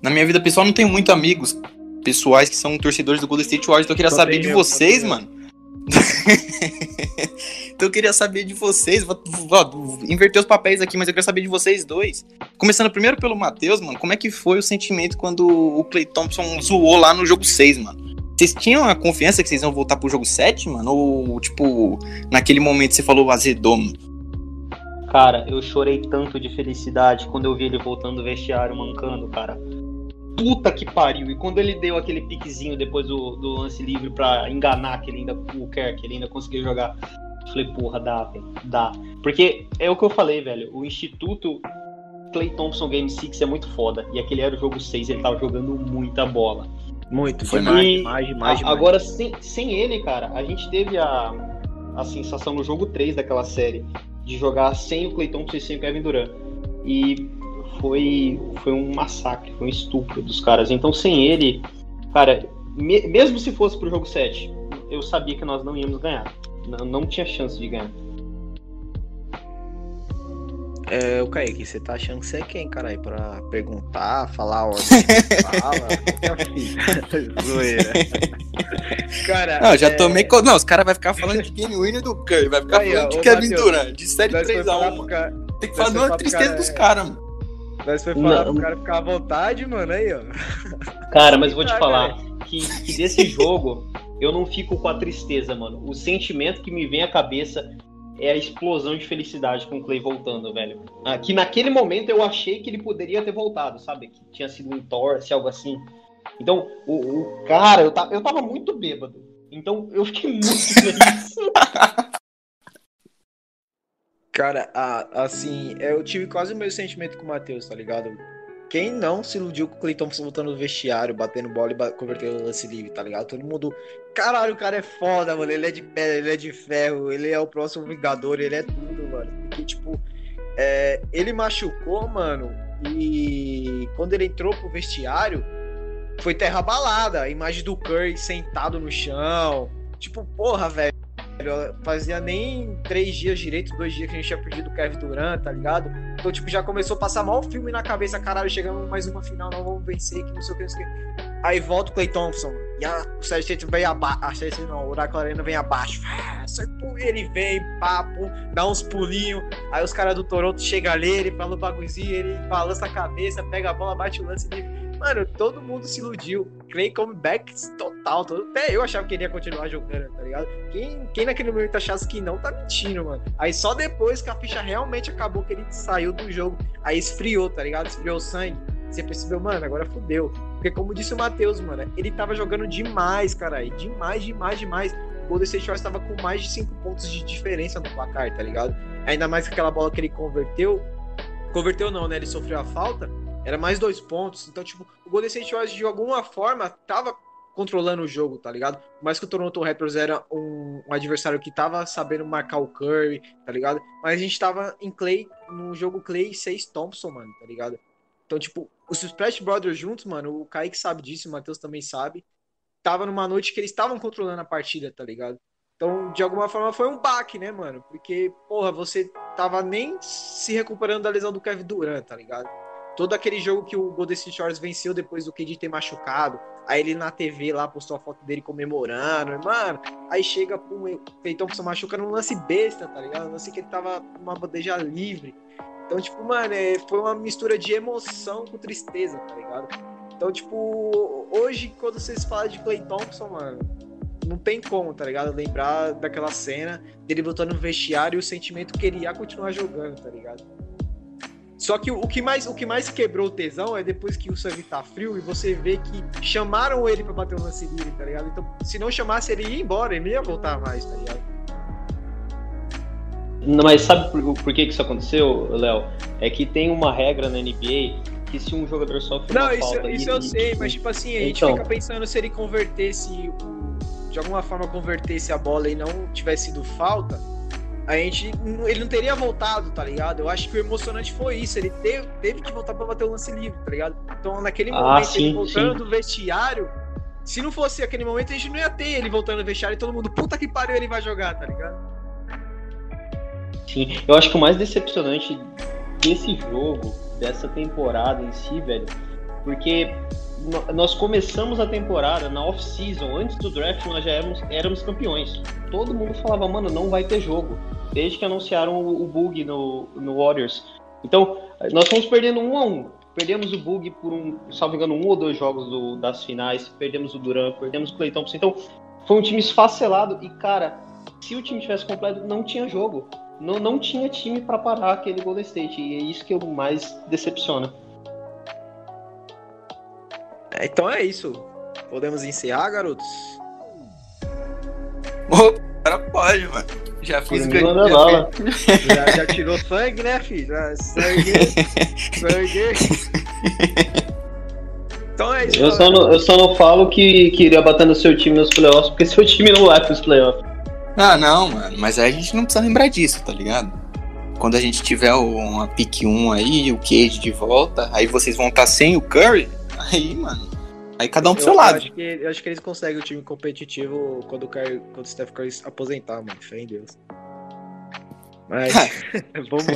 Na minha vida pessoal, não tenho muito amigos pessoais que são torcedores do Golden State Warriors, então eu queria saber de eu, vocês, mano. (laughs) então eu queria saber de vocês. Vou, vou inverter os papéis aqui, mas eu quero saber de vocês dois. Começando primeiro pelo Matheus, mano. Como é que foi o sentimento quando o Clay Thompson zoou lá no jogo 6, mano? Vocês tinham a confiança que vocês iam voltar pro jogo 7, mano? Ou, tipo, naquele momento você falou azedou? Cara, eu chorei tanto de felicidade quando eu vi ele voltando do vestiário mancando, cara. Puta que pariu. E quando ele deu aquele piquezinho depois do, do lance livre pra enganar que ele ainda, o Kerr, que ele ainda conseguiu jogar. eu Falei, porra, dá, velho. Dá. Porque é o que eu falei, velho. O Instituto Clay Thompson Game 6 é muito foda. E aquele era o jogo 6, ele tava jogando muita bola. Muito, Foi demais, E demais, demais, a- demais. Agora, sem, sem ele, cara, a gente teve a, a sensação no jogo 3 daquela série de jogar sem o Thompson e sem o Kevin Durant. E foi, foi um massacre, foi um estupro dos caras. Então, sem ele, cara, me- mesmo se fosse pro jogo 7, eu sabia que nós não íamos ganhar. Não, não tinha chance de ganhar. É, o Kaique, você tá achando que você é quem, caralho? Pra perguntar, falar a ordem que (laughs) fala? (laughs) Zoeira. Cara, Não, já é, tomei. co- Não, os caras vão ficar falando de Game Winner do Curry, vai ficar Aí, falando ó, de Kevin Durant, de 7 nós foi 3 a falar 1 pro cara- Tem que falar pro tristeza cara, dos caras, mano. Nós foi falar Não. pro cara ficar à vontade, mano, aí, ó. Cara, mas vou te Ah, falar que, que desse jogo eu não fico com a tristeza, mano. O sentimento que me vem à cabeça é a explosão de felicidade com o Clay voltando, velho. Ah, que naquele momento eu achei que ele poderia ter voltado, sabe? Que tinha sido um torce, algo assim. Então, o, o- cara, eu, ta- eu tava muito bêbado. Então eu fiquei muito feliz. (laughs) Cara, a- assim, eu tive quase o mesmo sentimento com o Matheus, tá ligado? Quem não se iludiu com o Clay voltando no vestiário, batendo bola e convertendo o lance livre, tá ligado? Todo mundo. Caralho, o cara é foda, mano. Ele é de pedra, ele é de ferro, ele é o próximo Vingador, ele é tudo, mano. Porque, tipo, é, ele machucou, mano, e quando ele entrou pro vestiário, foi terra balada. A imagem do Curry sentado no chão. Tipo, porra, velho. Fazia nem três dias direito, dois dias que a gente tinha perdido o Kevin Durant, tá ligado? Então, tipo, já começou a passar mal filme na cabeça, caralho, chegamos mais uma final, não vamos vencer, que não sei o que, não sei o que. Aí volta o Clay Thompson, e a, o Sérgio vem abaixo, a Sérgio não, o Oracle Arena vem abaixo, Ah, ele vem, papo, dá uns pulinhos, aí os caras do Toronto chegam ali, ele fala o bagulhozinho, ele balança a cabeça, pega a bola, bate o lance livre. Mano, todo mundo se iludiu. Clay comeback total, todo, até eu achava que ele ia continuar jogando, tá ligado? Quem, quem naquele momento achasse que não tá mentindo, mano. Aí só depois que a ficha realmente acabou, que ele saiu do jogo, aí esfriou, tá ligado? Esfriou o sangue. Você percebeu, mano, agora fudeu. Porque como disse o Matheus, mano, ele tava jogando demais, cara. Demais, demais, demais. O Golden State Warriors tava com mais de 5 pontos de diferença no placar, tá ligado? Ainda mais que aquela bola que ele converteu. Converteu não, né? Ele sofreu a falta. Era mais dois pontos. Então, tipo, o Golden State Warriors, de alguma forma, tava controlando o jogo, tá ligado? Mais que o Toronto Raptors era um, um, adversário que tava sabendo marcar o Curry, tá ligado? Mas a gente tava em Clay, no jogo Clay 6 Thompson, mano, tá ligado? Então, tipo, os Splash Brothers juntos, mano, o Kaique sabe disso, o Matheus também sabe. Tava numa noite que eles estavam controlando a partida, tá ligado? Então, de alguma forma, foi um baque, né, mano? Porque, porra, você tava nem se recuperando da lesão do Kevin Durant, tá ligado? Todo aquele jogo que o Golden State Warriors venceu depois do KD ter machucado. Aí ele na TV lá postou a foto dele comemorando. Mano, aí chega, o Clay Thompson machuca num lance besta, tá ligado? Um lance que ele tava numa bandeja livre. Então, tipo, mano, é, foi uma mistura de emoção com tristeza, tá ligado? Então, tipo, hoje, quando vocês falam de Clay Thompson, mano, não tem como, tá ligado? Lembrar daquela cena dele botando no vestiário e o sentimento que ele ia continuar jogando, tá ligado? Só que o, que mais o que mais quebrou o tesão é depois que o sangue tá frio e você vê que chamaram ele para bater o lance livre, tá ligado? Então, se não chamasse, ele ia embora, ele não ia voltar mais, tá ligado? Não, mas sabe por, por que, que isso aconteceu, Léo? É que tem uma regra na NBA que se um jogador sofre não, uma isso, falta... Isso eu sei, mas tipo assim, a gente então... fica pensando se ele convertesse, de alguma forma convertesse a bola e não tivesse sido falta a gente. Ele não teria voltado, tá ligado? Eu acho que o emocionante foi isso. Ele teve, teve que voltar pra bater o lance livre, tá ligado? Então, naquele ah, momento, sim, ele voltando sim. do vestiário. Se não fosse aquele momento, a gente não ia ter ele voltando do vestiário e todo mundo, puta que pariu, ele vai jogar, tá ligado? Sim, eu acho que o mais decepcionante desse jogo, dessa temporada em si, velho, porque nós começamos a temporada na off-season, antes do draft, nós já éramos, éramos campeões. Todo mundo falava, mano, não vai ter jogo desde que anunciaram o, o bug no, no Warriors. Então, nós fomos perdendo um a um. Perdemos o bug por um, salvo engano, um ou dois jogos do, das finais. Perdemos o Duran, perdemos o Clay Thompson. Então, foi um time esfacelado. E, cara, se o time tivesse completo, não tinha jogo. Não, não tinha time para parar aquele Golden State. E é isso que eu mais decepciona. É, então é isso. Podemos encerrar, garotos? Cara pode, mano. Já fiz o que eu já, (laughs) já, já tirou sangue, né, filho? Já, sangue. (laughs) sangue. Então é isso. Eu só, não, eu só não falo que, que iria bater no seu time nos playoffs, porque (laughs) seu time não vai pros playoffs. Ah, não, mano. Mas aí a gente não precisa lembrar disso, tá ligado? Quando a gente tiver uma pick 1 aí, o Cage de volta, aí vocês vão estar sem o Curry, aí, mano. Aí cada um pro eu seu lado. Acho que, eu acho que eles conseguem o time competitivo quando o, Curry, quando o Steph Curry aposentar, mano. Fé em Deus. Mas, (laughs) vamos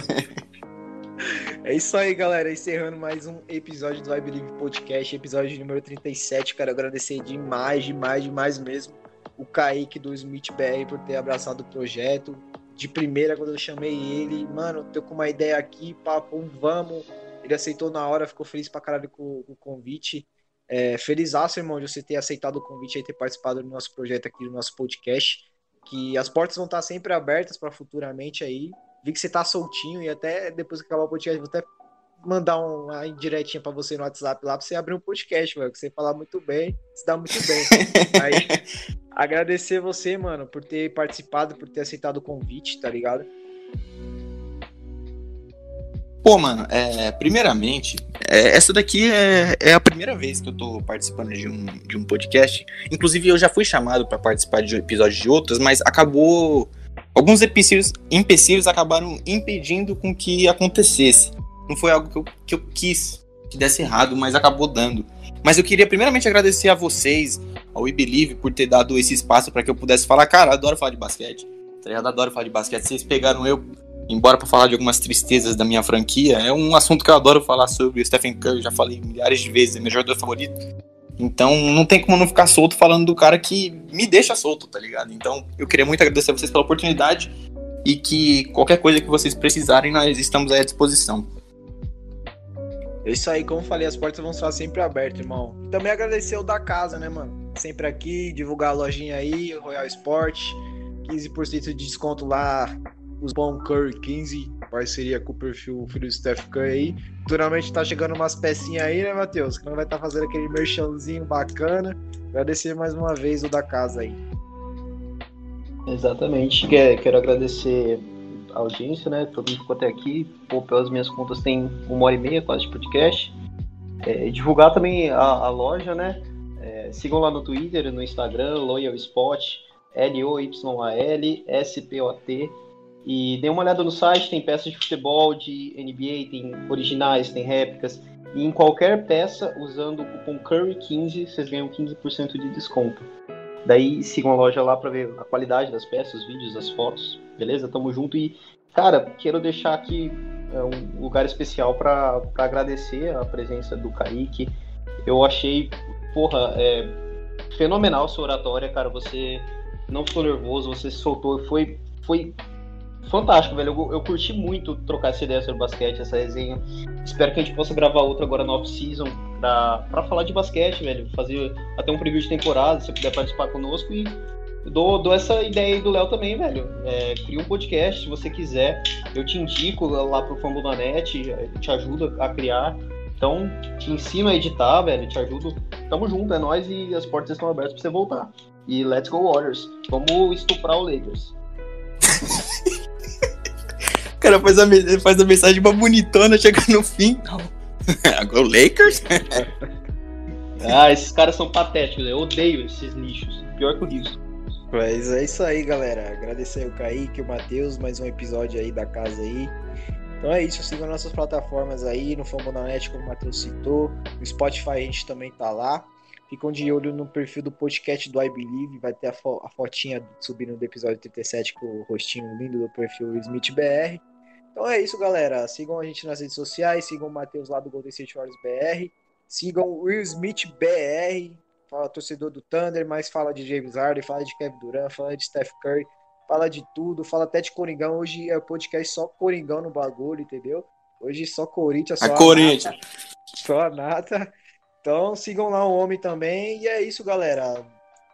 É isso aí, galera. Encerrando mais um episódio do I Believe Podcast, episódio número 37. Quero agradecer demais, demais, demais mesmo o Kaique do Smith BR por ter abraçado o projeto. De primeira, quando eu chamei ele, mano, tô com uma ideia aqui, papo, vamos. Ele aceitou na hora, ficou feliz pra caralho com, com o convite. É, feliz irmão, de você ter aceitado o convite e ter participado do nosso projeto aqui, do nosso podcast. Que as portas vão estar sempre abertas para futuramente aí. Vi que você tá soltinho e até depois que acabar o podcast, vou até mandar uma indiretinha para você no WhatsApp lá para você abrir um podcast, mano. Que você falar muito bem, se dá muito bem. (laughs) Aí, agradecer você, mano, por ter participado, por ter aceitado o convite, tá ligado? Pô, mano, é, primeiramente, é, essa daqui é, é, a primeira vez que eu tô participando de um, de um podcast. Inclusive, eu já fui chamado para participar de episódios de outras, mas acabou. Alguns empecilhos, empecilhos acabaram impedindo com que acontecesse. Não foi algo que eu, que eu quis que desse errado, mas acabou dando. Mas eu queria primeiramente agradecer a vocês, ao WeBelieve, por ter dado esse espaço para que eu pudesse falar. Cara, adoro falar de basquete. Tá ligado? Adoro falar de basquete. Vocês pegaram eu embora para falar de algumas tristezas da minha franquia, é um assunto que eu adoro falar sobre o Stephen Curry, já falei milhares de vezes, é meu jogador favorito. Então não tem como não ficar solto falando do cara que me deixa solto, tá ligado? Então eu queria muito agradecer a vocês pela oportunidade e que qualquer coisa que vocês precisarem, nós estamos à disposição. É isso aí, como falei, as portas vão estar sempre abertas, irmão. Também agradecer o da casa, né, mano? Sempre aqui, divulgar a lojinha aí, Royal Sport, 15% de desconto lá os Bom Curry 15, parceria com o perfil filho do Steph Curry aí. Futuramente tá chegando umas pecinhas aí, né, Matheus? Que não vai estar tá fazendo aquele merchanzinho bacana. Agradecer mais uma vez o da casa aí. Exatamente. Quero agradecer a audiência, né? Todo mundo ficou até aqui. Pô, pelas minhas contas tem uma hora e meia quase de podcast. É, divulgar também a, a loja, né? É, sigam lá no Twitter, no Instagram, Loyal Spot, L-O-Y-A-L, S-P-O-T. E dê uma olhada no site, tem peças de futebol, de NBA, tem originais, tem réplicas. E em qualquer peça, usando o cupom CURRY15, vocês ganham 15% de desconto. Daí sigam a loja lá para ver a qualidade das peças, os vídeos, as fotos, beleza? Tamo junto e, cara, quero deixar aqui é, um lugar especial para agradecer a presença do Kaique. Eu achei, porra, é, fenomenal sua oratória, cara. Você não ficou nervoso, você se soltou, foi, foi fantástico, velho. Eu, eu curti muito trocar essa ideia sobre basquete, essa resenha. Espero que a gente possa gravar outra agora no off-season pra, pra falar de basquete, velho. Fazer até um preview de temporada, se você puder participar conosco. E dou, dou essa ideia aí do Léo também, velho. É, cria um podcast se você quiser. Eu te indico lá pro Fambo na Net, te ajudo a criar. Então, te ensino a editar, velho, te ajudo. Tamo junto, é nós e as portas estão abertas pra você voltar. E let's go Warriors. Vamos estuprar o Lakers. (laughs) o cara faz a, faz a mensagem uma bonitona, chega no fim. (laughs) Agora o Lakers? (laughs) ah, esses caras são patéticos. Eu odeio esses lixos. Pior que o Houston. Mas é isso aí, galera. Agradecer o Kaique, o Matheus, mais um episódio aí da casa aí. Então é isso, sigam nossas plataformas aí, no Fambonanet, como o Matheus citou. No Spotify a gente também tá lá. Ficam de olho no perfil do podcast do I Believe, vai ter a, fo a fotinha subindo do episódio 37 com o rostinho lindo do perfil SmithBR. Então é isso, galera. Sigam a gente nas redes sociais, sigam o Matheus lá do Golden State Warriors BR, sigam o Will Smith BR, fala torcedor do Thunder, mas fala de James Harden, fala de Kevin Durant, fala de Steph Curry, fala de tudo, fala até de Coringão. Hoje é o podcast só Coringão no bagulho, entendeu? Hoje só Corinthians, só a, a Corinthians. Nata, só a nata. Então sigam lá o homem também. E é isso, galera.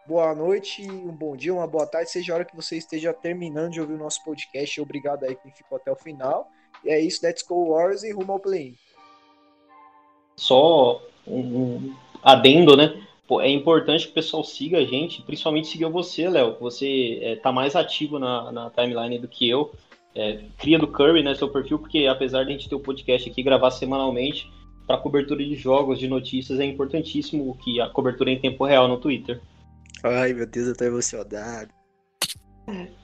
Boa noite, um bom dia, uma boa tarde, seja a hora que você esteja terminando de ouvir o nosso podcast. Obrigado aí quem ficou até o final. E é isso, let's go Wars e rumo ao play. Só um adendo, né? É importante que o pessoal siga a gente, principalmente siga você, Léo, você é, tá mais ativo na, na timeline do que eu. É, cria do Curry, né, seu perfil, porque apesar de a gente ter o podcast aqui gravar semanalmente, para cobertura de jogos, de notícias, é importantíssimo que a cobertura em tempo real no Twitter. Ai, meu Deus, eu tô emocionado.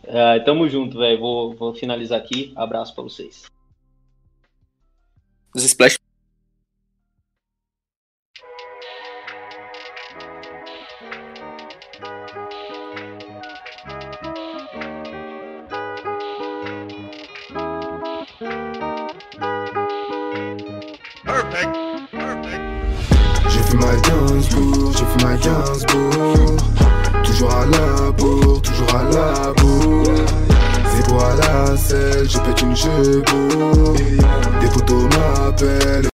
É, tamo junto, velho. Vou, vou finalizar aqui. Abraço para vocês. Os splash